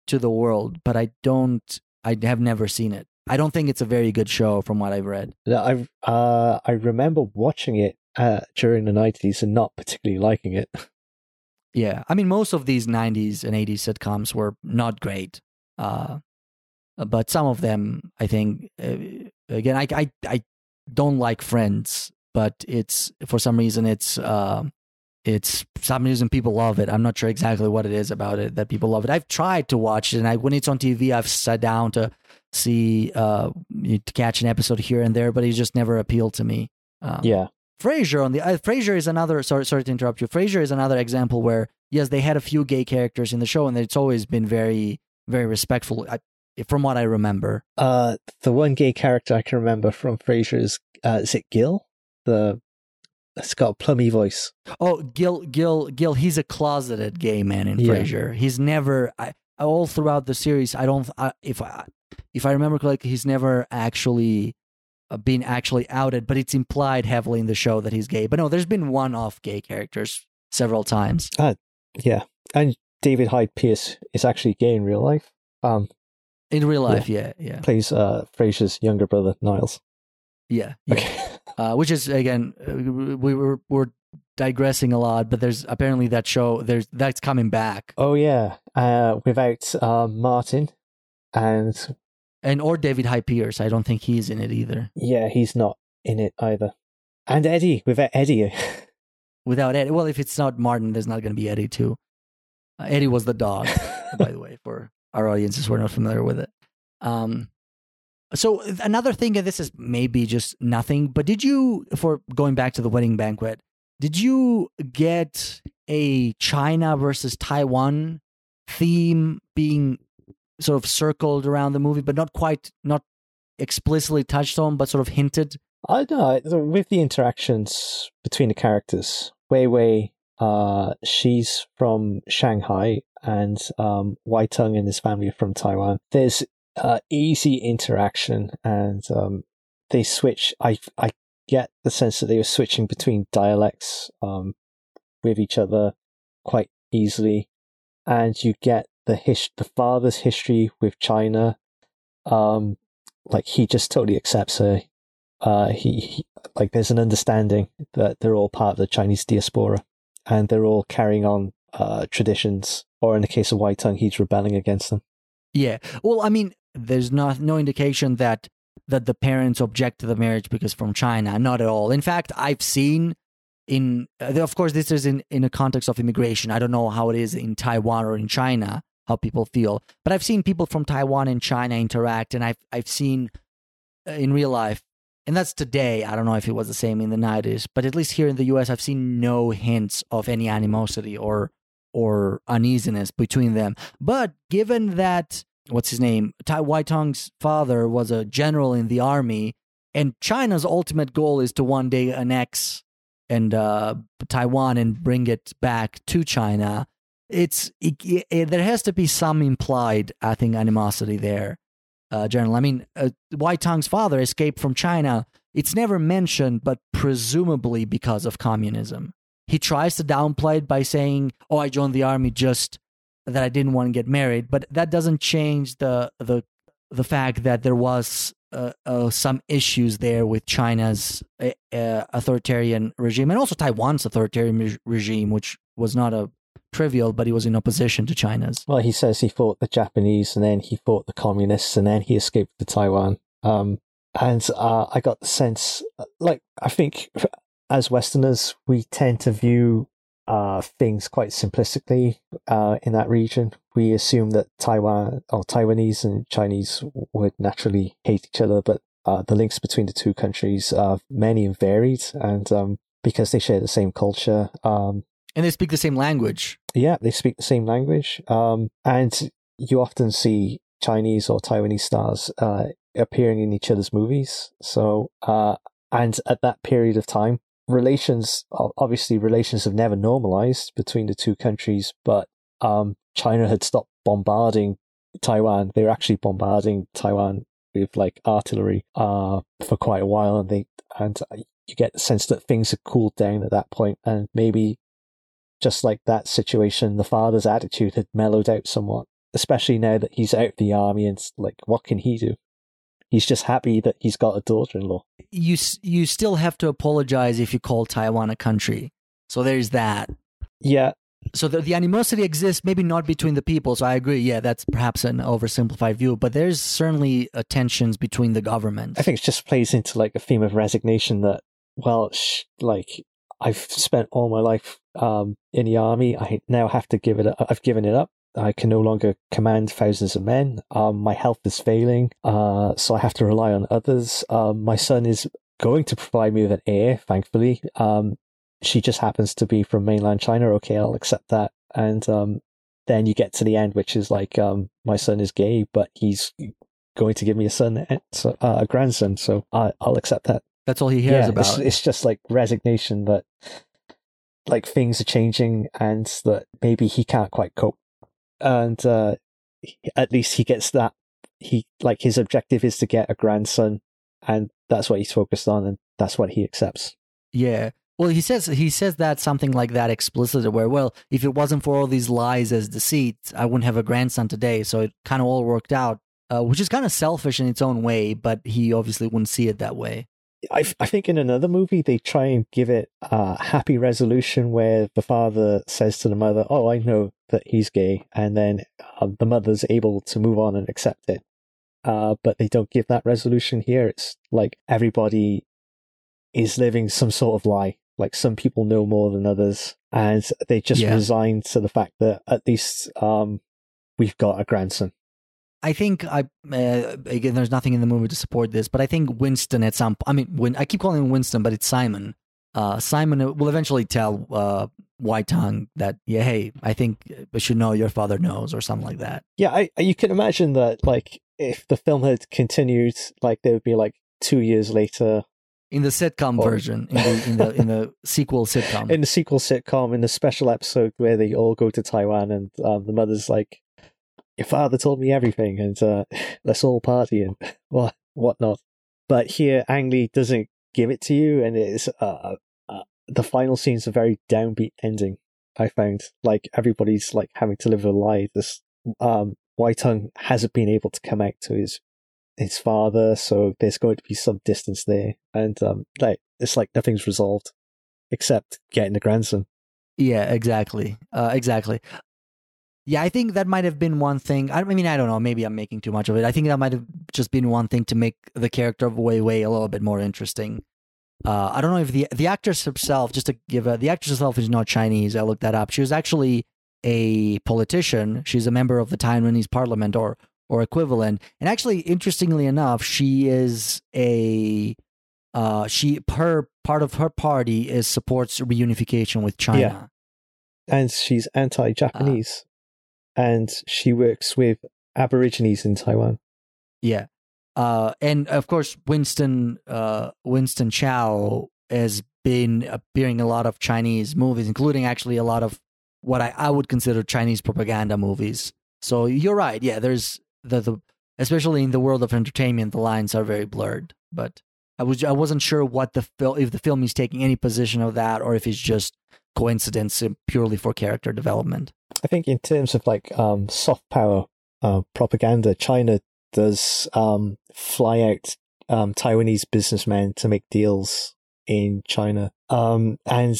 to the world but i don't i have never seen it i don't think it's a very good show from what i've read I uh I remember watching it uh, during the nineties and not particularly liking it. Yeah, I mean, most of these '90s and '80s sitcoms were not great, uh, but some of them, I think, uh, again, I, I I don't like Friends, but it's for some reason it's uh, it's some reason people love it. I'm not sure exactly what it is about it that people love it. I've tried to watch it, and I when it's on TV, I've sat down to see uh to catch an episode here and there, but it just never appealed to me. Um, yeah, Frasier on the uh, Frasier is another sorry sorry to interrupt you. Frasier is another example where yes, they had a few gay characters in the show, and it's always been very very respectful. I, from what I remember, uh, the one gay character I can remember from Frasier is uh, is it Gil? The it's got a plummy voice. oh Gil Gil Gil, he's a closeted gay man in Yeah. Frasier. He's never I, all throughout the series. I don't I, if I if I remember correctly, he's never actually uh, been actually outed, but it's implied heavily in the show that he's gay. But no, there's been one-off gay characters several times. Yeah, and David Hyde Pierce is actually gay in real life. Um, In real life, yeah, yeah, plays uh Frasier's younger brother Niles. yeah. yeah. Okay. uh, which is again uh, we were we're digressing a lot, but there's apparently that show there's that's coming back, Oh yeah, uh, without uh, Martin, and and or David Hyde Pierce. I don't think he's in it either. yeah, he's not in it either. And Eddie, without Eddie, Without Eddie, well, if it's not Martin, there's not going to be Eddie too. Uh, Eddie was the dog, by the way, for our audiences who are not familiar with it. Um, so another thing, and this is maybe just nothing, but did you, for going back to the wedding banquet, did you get a China versus Taiwan theme being sort of circled around the movie, but not quite, not explicitly touched on, but sort of hinted? I don't know with the interactions between the characters. Wei Wei, uh, she's from Shanghai, and um, Wai Tung and his family are from Taiwan. There's uh, easy interaction, and um, they switch. I I get the sense that they were switching between dialects um, with each other quite easily, and you get the his the father's history with China. Um, like he just totally accepts her uh, he, he like there's an understanding that they're all part of the Chinese diaspora, and they're all carrying on uh, traditions. Or in the case of Wai Tung, he's rebelling against them. Yeah. Well, I mean, there's not no indication that that the parents object to the marriage because from China. Not at all. In fact, I've seen in uh, of course this is in in a context of immigration. I don't know how it is in Taiwan or in China how people feel, but I've seen people from Taiwan and China interact, and I've I've seen uh, in real life. And that's today. I don't know if it was the same in the 90s, but at least here in the US, I've seen no hints of any animosity or or uneasiness between them. But given that what's his name, Tai Wai Tung's father was a general in the army, and China's ultimate goal is to one day annex and uh, Taiwan and bring it back to China. It's it, it, there has to be some implied, I think, animosity there. Uh, general, I mean, uh, Wai Tung's father escaped from China. It's never mentioned, but presumably because of communism. He tries to downplay it by saying, "Oh, I joined the army just that I didn't want to get married," but that doesn't change the the the fact that there was uh, uh, some issues there with China's uh, uh, authoritarian regime and also Taiwan's authoritarian re- regime, which was not a trivial, but he was in opposition to China's. Well, he says he fought the Japanese, and then he fought the communists, and then he escaped to Taiwan. Um, and uh, I got the sense, like I think, as Westerners, we tend to view uh, things quite simplistically uh, in that region. We assume that Taiwan or Taiwanese and Chinese would naturally hate each other, but uh, the links between the two countries are many and varied, and um, because they share the same culture, um, And they speak the same language. yeah, they speak the same language, um, and you often see Chinese or Taiwanese stars uh, appearing in each other's movies. So, uh, and at that period of time, relations obviously relations have never normalized between the two countries, but um, China had stopped bombarding Taiwan. They were actually bombarding Taiwan with like artillery uh, for quite a while, and they and you get the sense that things had cooled down at that point, and maybe just like that situation, the father's attitude had mellowed out somewhat, especially now that he's out of the army and like, what can he do? He's just happy that he's got a daughter-in-law. You you still have to apologize if you call Taiwan a country. So there's that. Yeah. So the, the animosity exists, maybe not between the people. So I agree. Yeah, that's perhaps an oversimplified view, but there's certainly uh, tensions between the governments. I think it just plays into like a theme of resignation that, well, sh- like I've spent all my life um, in the army. I now have to give it. I've given it up. I can no longer command thousands of men. Um, my health is failing, uh, so I have to rely on others. Um, my son is going to provide me with an heir, thankfully. Um, she just happens to be from mainland China. Okay, I'll accept that. And um, then you get to the end, which is like, um, my son is gay, but he's going to give me a son, uh, a grandson. So I, will accept that. That's all he hears yeah, about. It's, it's just like resignation that like things are changing and that maybe he can't quite cope. And uh, at least he gets that. He like his objective is to get a grandson, and that's what he's focused on, and that's what he accepts. Yeah. Well, he says he says that something like that explicitly, where well, if it wasn't for all these lies as deceit, I wouldn't have a grandson today. So it kind of all worked out, uh, which is kind of selfish in its own way, but he obviously wouldn't see it that way. I, I think in another movie they try and give it a happy resolution where the father says to the mother, "Oh, I know that he's gay," and then uh, the mother's able to move on and accept it. Uh, but they don't give that resolution here. It's like everybody is living some sort of lie. Like some people know more than others, and they just yeah. resign to the fact that at least um, we've got a grandson. I think I uh, again, there's nothing in the movie to support this, but I think Winston at some. I mean, when I keep calling him Winston, but it's Simon. Uh, Simon will eventually tell uh, Wai Tung that, yeah, hey, I think we should know your father knows, or something like that. Yeah, I, you can imagine that, like, if the film had continued, like, there would be like two years later. In the sitcom or, version, in the, in the in the sequel sitcom, in the sequel sitcom, in the special episode where they all go to Taiwan and um, the mother's like, your father told me everything, and uh, let's all party and what whatnot. But here, Ang Lee doesn't give it to you, and it's uh, uh, the final scene's a very downbeat ending. I found like everybody's like having to live a lie. This um, Wai Tung hasn't been able to come out to his his father, so there's going to be some distance there, and um, like it's like nothing's resolved except getting the grandson. Yeah, exactly, uh, exactly. Yeah, I think that might have been one thing. I mean, I don't know. Maybe I'm making too much of it. I think that might have just been one thing to make the character of Wei Wei a little bit more interesting. Uh, I don't know if the the actress herself, just to give a, the actress herself is not Chinese. I looked that up. She was actually a politician. She's a member of the Taiwanese parliament or or equivalent. And actually, interestingly enough, she is a uh, she her part of her party is supports reunification with China. Yeah. And she's anti-Japanese and she works with Aborigines in Taiwan. Yeah. Uh, and of course, Winston uh, Winston Chao has been appearing in a lot of Chinese movies, including actually a lot of what I, I would consider Chinese propaganda movies. So you're right. Yeah, there's the, the especially in the world of entertainment, the lines are very blurred. But I was I wasn't sure what the film if the film is taking any position of that or if it's just coincidence purely for character development. I think in terms of like um, soft power uh, propaganda, China does um, fly out um, Taiwanese businessmen to make deals in China. Um, and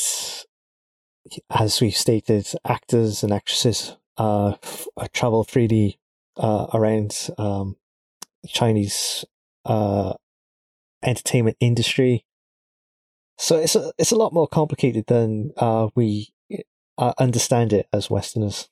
as we've stated, actors and actresses uh, f- uh, travel freely uh, around um, Chinese uh, entertainment industry. So it's a, it's a lot more complicated than uh, we uh, understand it as Westerners.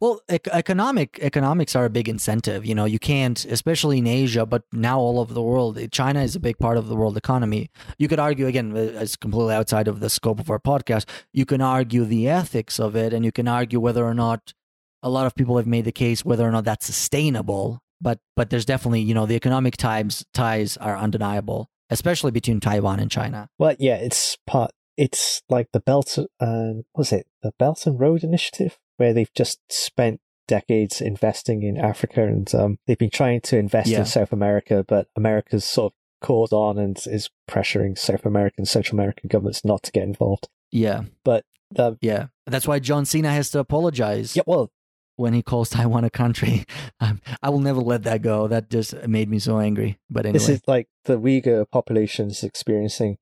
Well, economic economics are a big incentive. You know, you can't, especially in Asia, but now all over the world. China is a big part of the world economy. You could argue again, it's completely outside of the scope of our podcast. You can argue the ethics of it, and you can argue whether or not a lot of people have made the case whether or not that's sustainable but but there's definitely you know the economic ties ties are undeniable, especially between Taiwan and China. Well, yeah, it's part. It's like the Belt. Uh, was it the Belt and Road Initiative, where they've just spent decades investing in Africa, and um, they've been trying to invest Yeah. in South America, but America's sort of caught on and is pressuring South American, Central American governments not to get involved. Yeah, But um, yeah. That's why John Cena has to apologize yeah, well, when he calls Taiwan a country. Um, I will never let that go. That just made me so angry. But anyway, this is like the Uyghur population is experiencing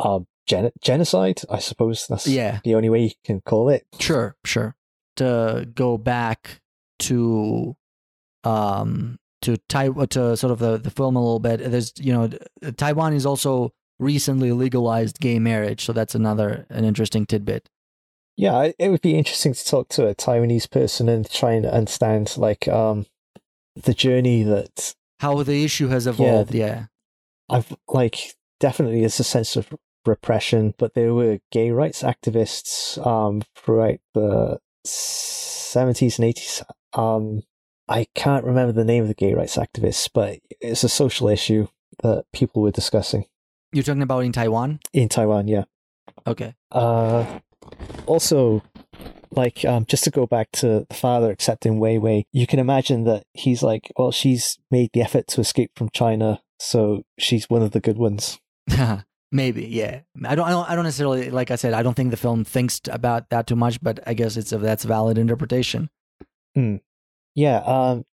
um, gen- genocide. I suppose that's yeah. the only way you can call it. Sure, sure. To go back to um to Tai to sort of the, the film a little bit. There's you know Taiwan is also recently legalized gay marriage, so that's another an interesting tidbit. Yeah, it would be interesting to talk to a Taiwanese person and try and understand like um the journey that How the issue has evolved, yeah. I've like definitely it's a sense of repression, but there were gay rights activists um throughout the seventies and eighties. Um I can't remember the name of the gay rights activists, but it's a social issue that people were discussing You're talking about in Taiwan? in Taiwan, yeah. Okay. Uh, also, like, um, just to go back to the father accepting Wei Wei, you can imagine that he's like, well, she's made the effort to escape from China, so she's one of the good ones. Maybe, yeah. I don't, I don't, I don't necessarily, like I said, I don't think the film thinks about that too much, but I guess it's a that's valid interpretation. Yeah. Um,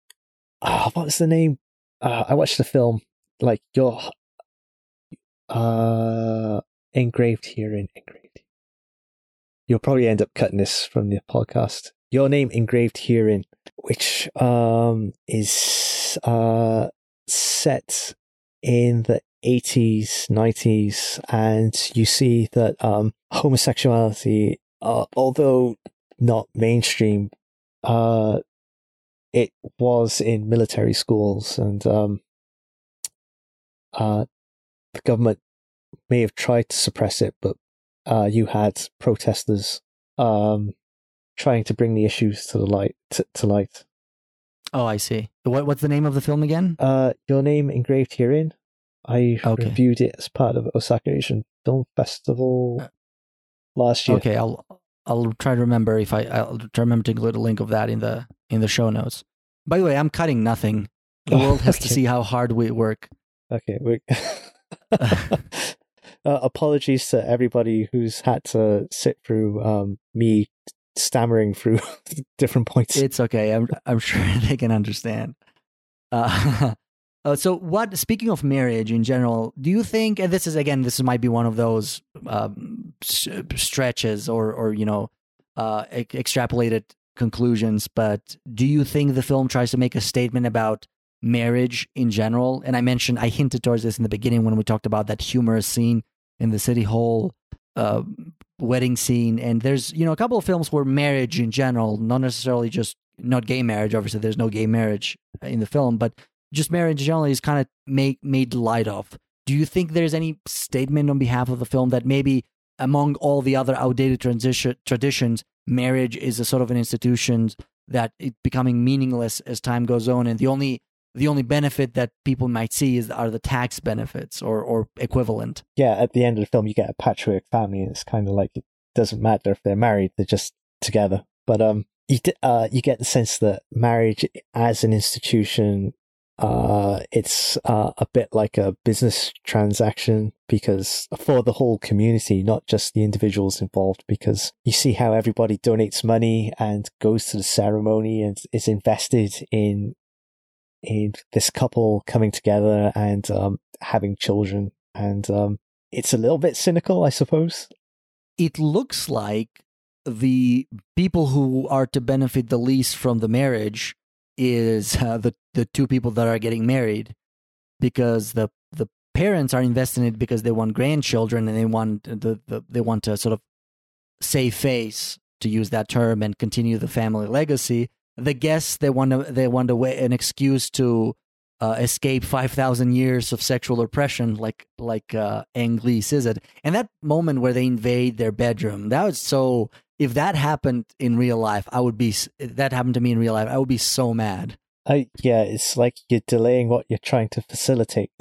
ah, what's the name? Uh, I watched the film, like, your, uh, engraved here in engraved. You'll probably end up cutting this from the podcast. Your name engraved herein, which um is uh set in the 80s 90s and you see that um homosexuality uh, although not mainstream uh it was in military schools and um uh the government may have tried to suppress it but uh you had protesters um trying to bring the issues to the light to, to light Oh, I see. What, what's the name of the film again? uh your name engraved herein i Okay. reviewed it as part of osaka asian film festival last year Okay, I'll I'll try to remember if I I'll try to remember to include a link of that in the in the show notes. By the way, I'm cutting nothing. The Oh, world has to see how hard we work. Okay. We... uh, apologies to everybody who's had to sit through um, me stammering through different points. It's okay. I'm I'm sure they can understand. Uh, uh, so, what? Speaking of marriage in general, do you think? And this is again, this might be one of those um, stretches or or you know, uh, e- extrapolated conclusions. But do you think the film tries to make a statement about marriage in general? And I mentioned, I hinted towards this in the beginning when we talked about that humorous scene in the city hall uh, wedding scene. And there's, you know, a couple of films where marriage in general, not necessarily just not gay marriage. Obviously, there's no gay marriage in the film, but just marriage generally is kind of made made light of. Do you think there's any statement on behalf of the film that maybe among all the other outdated transition traditions, marriage is a sort of an institution that it's becoming meaningless as time goes on, and the only the only benefit that people might see is are the tax benefits or or equivalent. yeah, at the end of the film, you get a patchwork family, it's kind of like it doesn't matter if they're married; they're just together. But um, you uh, you get the sense that marriage as an institution, uh, it's uh, a bit like a business transaction because for the whole community, not just the individuals involved. Because you see how everybody donates money and goes to the ceremony and is invested in in this couple coming together and um, having children and um, it's a little bit cynical, I suppose. it looks like the people who are to benefit the least from the marriage is uh, the the two people that are getting married because the the parents are invested in it because they want grandchildren and they want the, the they want to sort of save face to use that term and continue the family legacy the guests they want to they want way an excuse to uh, escape 5000 years of sexual oppression like like uh Ang Lee says it and that moment where they invade their bedroom that was so if that happened in real life i would be if that happened to me in real life i would be so mad I yeah, it's like you're delaying what you're trying to facilitate.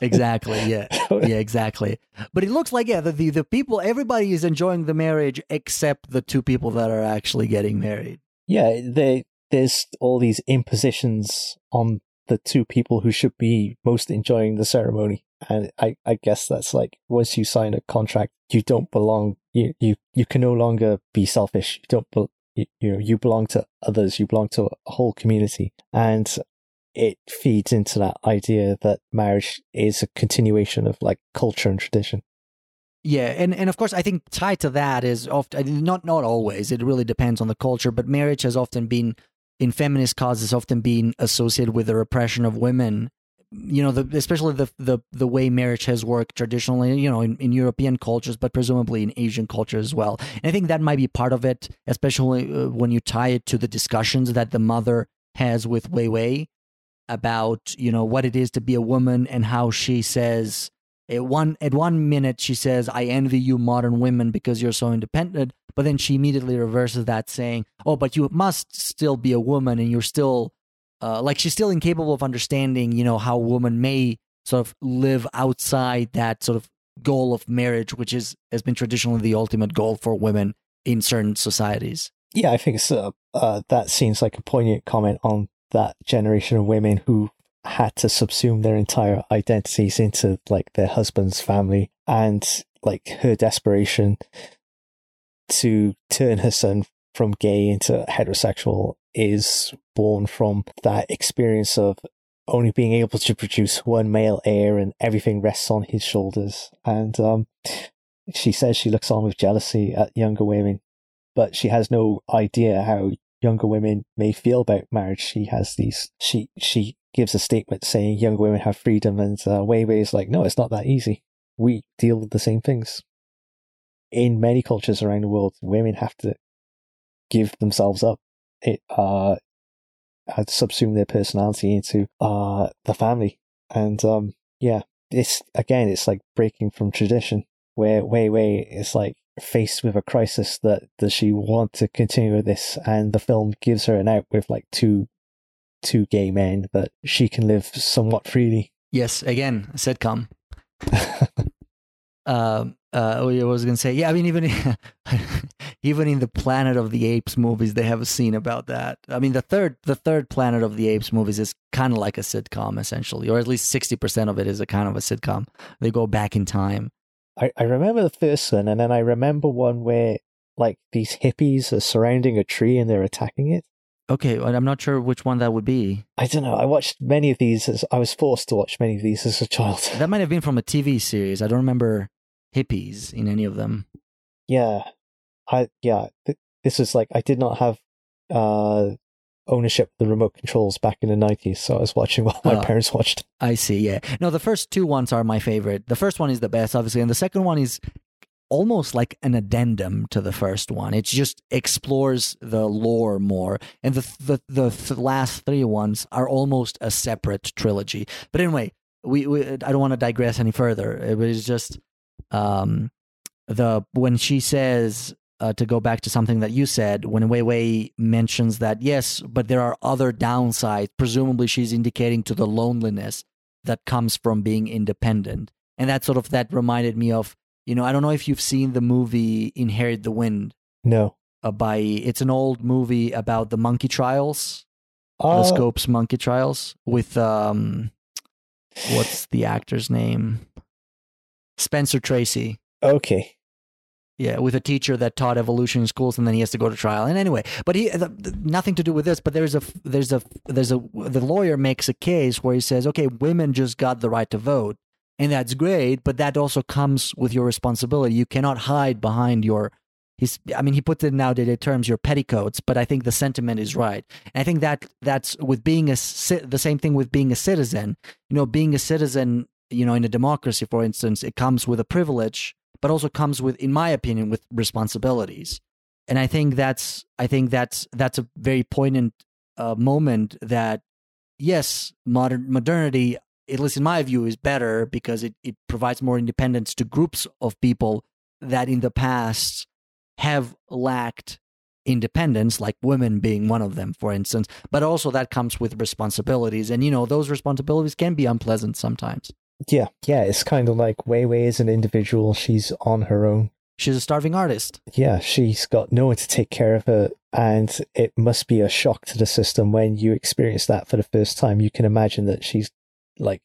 Exactly. Yeah. yeah. Exactly. But it looks like yeah, the, the the people, everybody is enjoying the marriage except the two people that are actually getting married. Yeah, they, there's all these impositions on the two people who should be most enjoying the ceremony. And I, I guess that's like once you sign a contract, you don't belong. You you, you can no longer be selfish. You don't. Be, you, you know you belong to others. You belong to a whole community, and it feeds into that idea that marriage is a continuation of like culture and tradition. Yeah, and, and of course, I think tied to that is often not not always. It really depends on the culture, but marriage has often been in feminist causes often been associated with the repression of women. You know, the, especially the, the the way marriage has worked traditionally. You know, in, in European cultures, but presumably in Asian culture as well. And I think that might be part of it, especially uh, when you tie it to the discussions that the mother has with Wei Wei about you know what it is to be a woman and how she says at one at one minute she says i envy you modern women because you're so independent but then she immediately reverses that saying oh but you must still be a woman and you're still uh, like she's still incapable of understanding you know how a woman may sort of live outside that sort of goal of marriage which is has been traditionally the ultimate goal for women in certain societies. Yeah, I think it's, uh, uh, that seems like a poignant comment on that generation of women who had to subsume their entire identities into like their husband's family and like her desperation to turn her son from gay into heterosexual is born from that experience of only being able to produce one male heir and everything rests on his shoulders and um she says she looks on with jealousy at younger women but she has no idea how younger women may feel about marriage. She has these. She she gives a statement saying young women have freedom, and uh, Wei Wei is like, no, it's not that easy. We deal with the same things. In many cultures around the world, women have to give themselves up. It uh, subsume their personality into uh the family, and um yeah, it's again, it's like breaking from tradition. Where Wei Wei is like faced with a crisis that does she want to continue with this and the film gives her an out with like two two gay men that she can live somewhat freely. Yes again sitcom. Um uh what I was gonna say? Yeah I mean even even in the Planet of the Apes movies they have a scene about that. I mean the third the third Planet of the Apes movies is kind of like a sitcom essentially or at least 60% of it is a kind of a sitcom. They go back in time. I, I remember the first one and then I remember one where like these hippies are surrounding a tree and they're attacking it okay I'm not sure which one that would be I don't know I watched many of these as I was forced to watch many of these as a child that might have been from a TV series I don't remember hippies in any of them yeah I yeah th- this was like I did not have uh ownership of the remote controls back in the 90s so I was watching while my Oh. parents watched I see. Yeah. No, the first two ones are my favorite. The first one is the best, obviously, and the second one is almost like an addendum to the first one. It just explores the lore more, and the the the, th- last three ones are almost a separate trilogy. But anyway, we, we I don't want to digress any further. It was just um the when she says uh, to go back to something that you said when Wei Wei mentions that yes, but there are other downsides. Presumably, she's indicating to the loneliness that comes from being independent, and that sort of that reminded me of you know I don't know if you've seen the movie Inherit the Wind no uh, by it's an old movie about the monkey trials, the uh, Scopes monkey trials with um what's the actor's name? Spencer Tracy. okay Yeah, with a teacher that taught evolution in schools, and then he has to go to trial. And anyway, but he the, the- nothing to do with this. But there's a there's a there's a the lawyer makes a case where he says, okay, women just got the right to vote, and that's great, but that also comes with your responsibility. You cannot hide behind your. I mean, he puts it in nowadays terms, your petticoats. But I think the sentiment is right. And I think that that's with being a the same thing with being a citizen. You know, being a citizen, you know, in a democracy, for instance, it comes with a privilege but also comes with, in my opinion, with responsibilities. And I think that's I think that's that's a very poignant uh, moment that yes, modern modernity, at least in my view, is better because it, it provides more independence to groups of people that in the past have lacked independence, like women being one of them, for instance. But also that comes with responsibilities, and you know those responsibilities can be unpleasant sometimes. Yeah, yeah, it's kind of like Wei Wei is an individual. She's on her own. She's a starving artist. Yeah, she's got no one to take care of her, and it must be a shock to the system when you experience that for the first time. You can imagine that she's like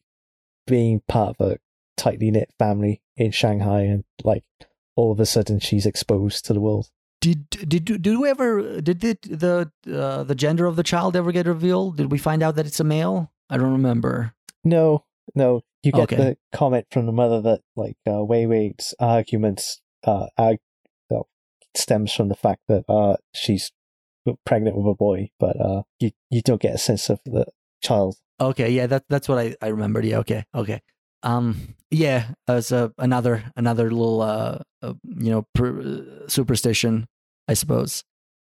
being part of a tightly knit family in Shanghai, and like all of a sudden she's exposed to the world. Did did did we ever did the the uh, the gender of the child ever get revealed? Did we find out that it's a male? I don't remember. No, no. You get Okay. the comment from the mother that like uh, Wei Wei's arguments uh, well, stems from the fact that uh, she's pregnant with a boy, but uh, you you don't get a sense of the child. Okay, yeah, that that's what I I remembered. Yeah, okay, okay. Um, yeah, as a another another little uh, uh you know per, uh, superstition, I suppose.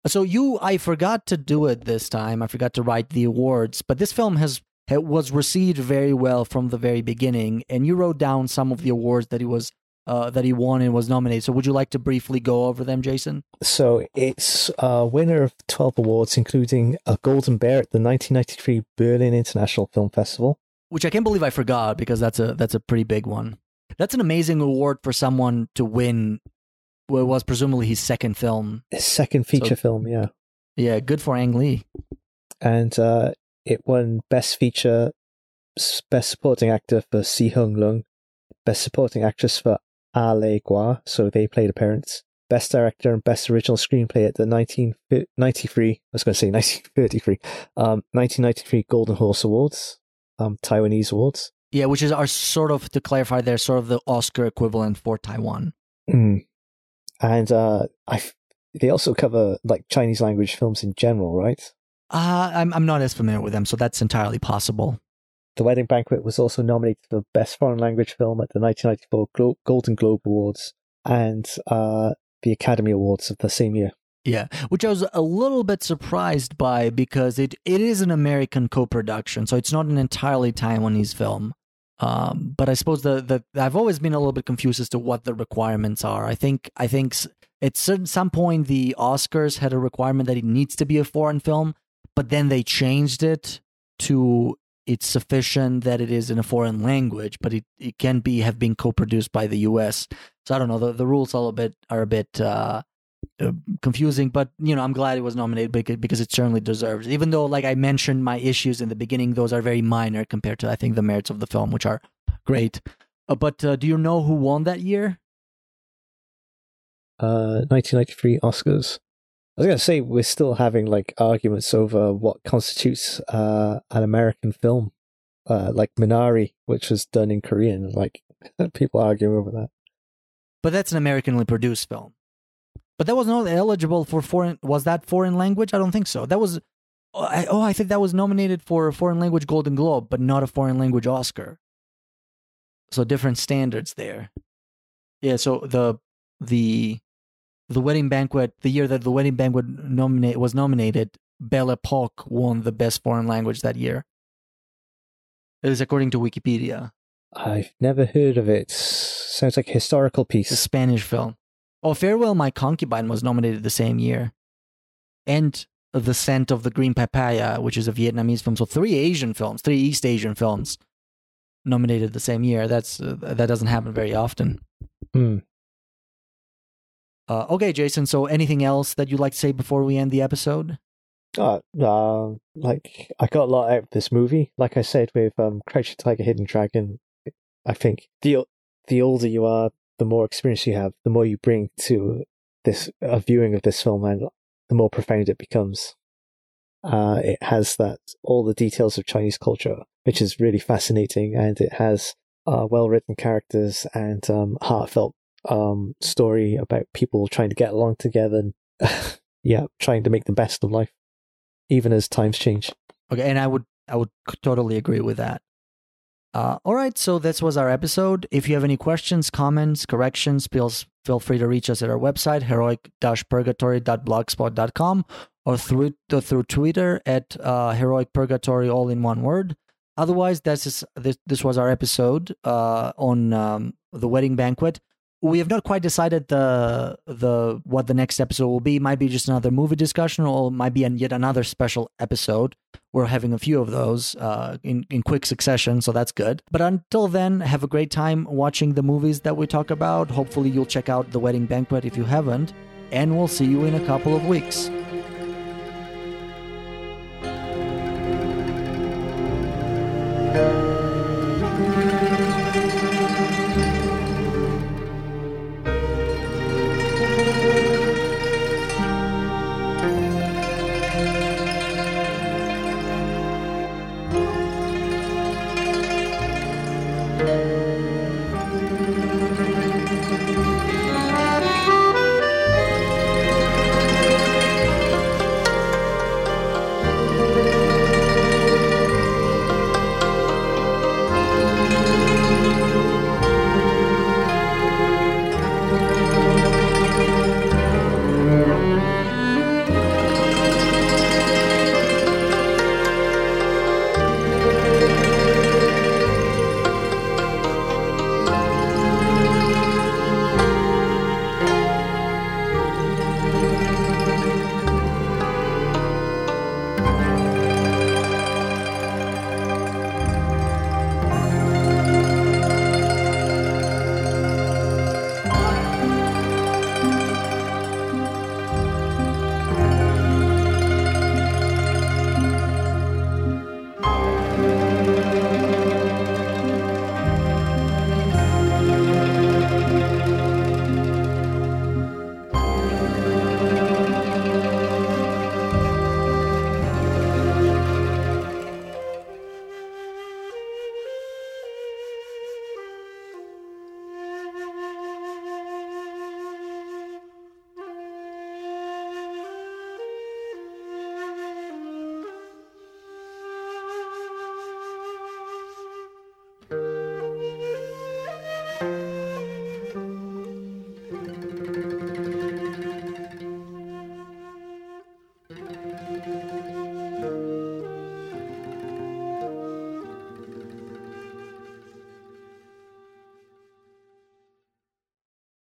So you, I forgot to do it this time. I forgot to write the awards, but this film has it was received very well from the very beginning, and you wrote down some of the awards that it was uh that he won and was nominated. So would you like to briefly go over them, Jason? So it's a winner of 12 awards, including a Golden Bear at the 1993 Berlin International Film Festival. which I can't believe I forgot because that's a that's a pretty big one. That's an amazing award for someone to win. What was presumably his second film. His second feature So- film, yeah. Yeah, good for Ang Lee. And uh, it won Best Feature, Best Supporting Actor for Sihung Lung, Best Supporting Actress for Ah Lei Gua, so they played a parents, Best Director and Best Original Screenplay at the 1993, I was going to say 1933, um, 1993 Golden Horse Awards, um, Taiwanese Awards. Yeah, which is our sort of to clarify, they're sort of the Oscar equivalent for Taiwan. Mm. And uh, I, they also cover like Chinese language films in general, right? Uh, I'm I'm not as familiar with them, so that's entirely possible. The Wedding Banquet was also nominated for Best Foreign Language Film at the 1994 Glo- Golden Globe Awards and uh, the Academy Awards of the same year. Yeah, which I was a little bit surprised by because it, it is an American co-production, so it's not an entirely Taiwanese film. Um, but I suppose the, the I've always been a little bit confused as to what the requirements are. I think I think at certain some point the Oscars had a requirement that it needs to be a foreign film, but then they changed it to it's sufficient that it is in a foreign language, but it, it can be have been co-produced by the U.S. So I don't know. The the rules are a bit are a bit. Uh, uh, confusing, but you know, I'm glad it was nominated because, because it certainly deserves. it. Even though, like I mentioned, my issues in the beginning, those are very minor compared to I think the merits of the film, which are great. Uh, but uh, do you know who won that year? Uh, 1993 Oscars. I was going to say we're still having like arguments over what constitutes uh, an American film, uh, like Minari, which was done in Korean. Like people arguing over that. But that's an Americanly produced film. But that was not eligible for foreign. Was that foreign language? I don't think so. That was. Oh, I, oh, I think that was nominated for a foreign language Golden Globe, but not a foreign language Oscar. So different standards there. Yeah. So the the the wedding banquet, the year that the wedding banquet nominate was nominated, Belle Epoque won the best foreign language that year. It is according to Wikipedia. I've never heard of it. Sounds like a historical piece. a. Spanish film. Oh, Farewell, My Concubine was nominated the same year. And The Scent of the Green Papaya, which is a Vietnamese film. So three Asian films, three East Asian films nominated the same year. That's uh, That doesn't happen very often. Hmm. Uh, okay, Jason, so anything else that you'd like to say before we end the episode? Uh, uh, like I got a lot out of this movie. Like I said with um, Crouching Tiger, Hidden Dragon, I think the the older you are, the more experience you have, the more you bring to this a viewing of this film, and the more profound it becomes. Uh, it has that all the details of Chinese culture, which is really fascinating, and it has uh, well written characters and um, heartfelt um, story about people trying to get along together and yeah, trying to make the best of life, even as times change. Okay, and I would I would totally agree with that. Uh, all right, so this was our episode. If you have any questions, comments, corrections, feel feel free to reach us at our website heroic-purgatory.blogspot.com or through uh, through Twitter at uh, heroic purgatory all in one word. Otherwise, this is this, this was our episode uh, on um, the wedding banquet. We have not quite decided the the what the next episode will be. Might be just another movie discussion, or might be an, yet another special episode. We're having a few of those uh, in in quick succession, so that's good. But until then, have a great time watching the movies that we talk about. Hopefully, you'll check out The Wedding Banquet if you haven't, and we'll see you in a couple of weeks.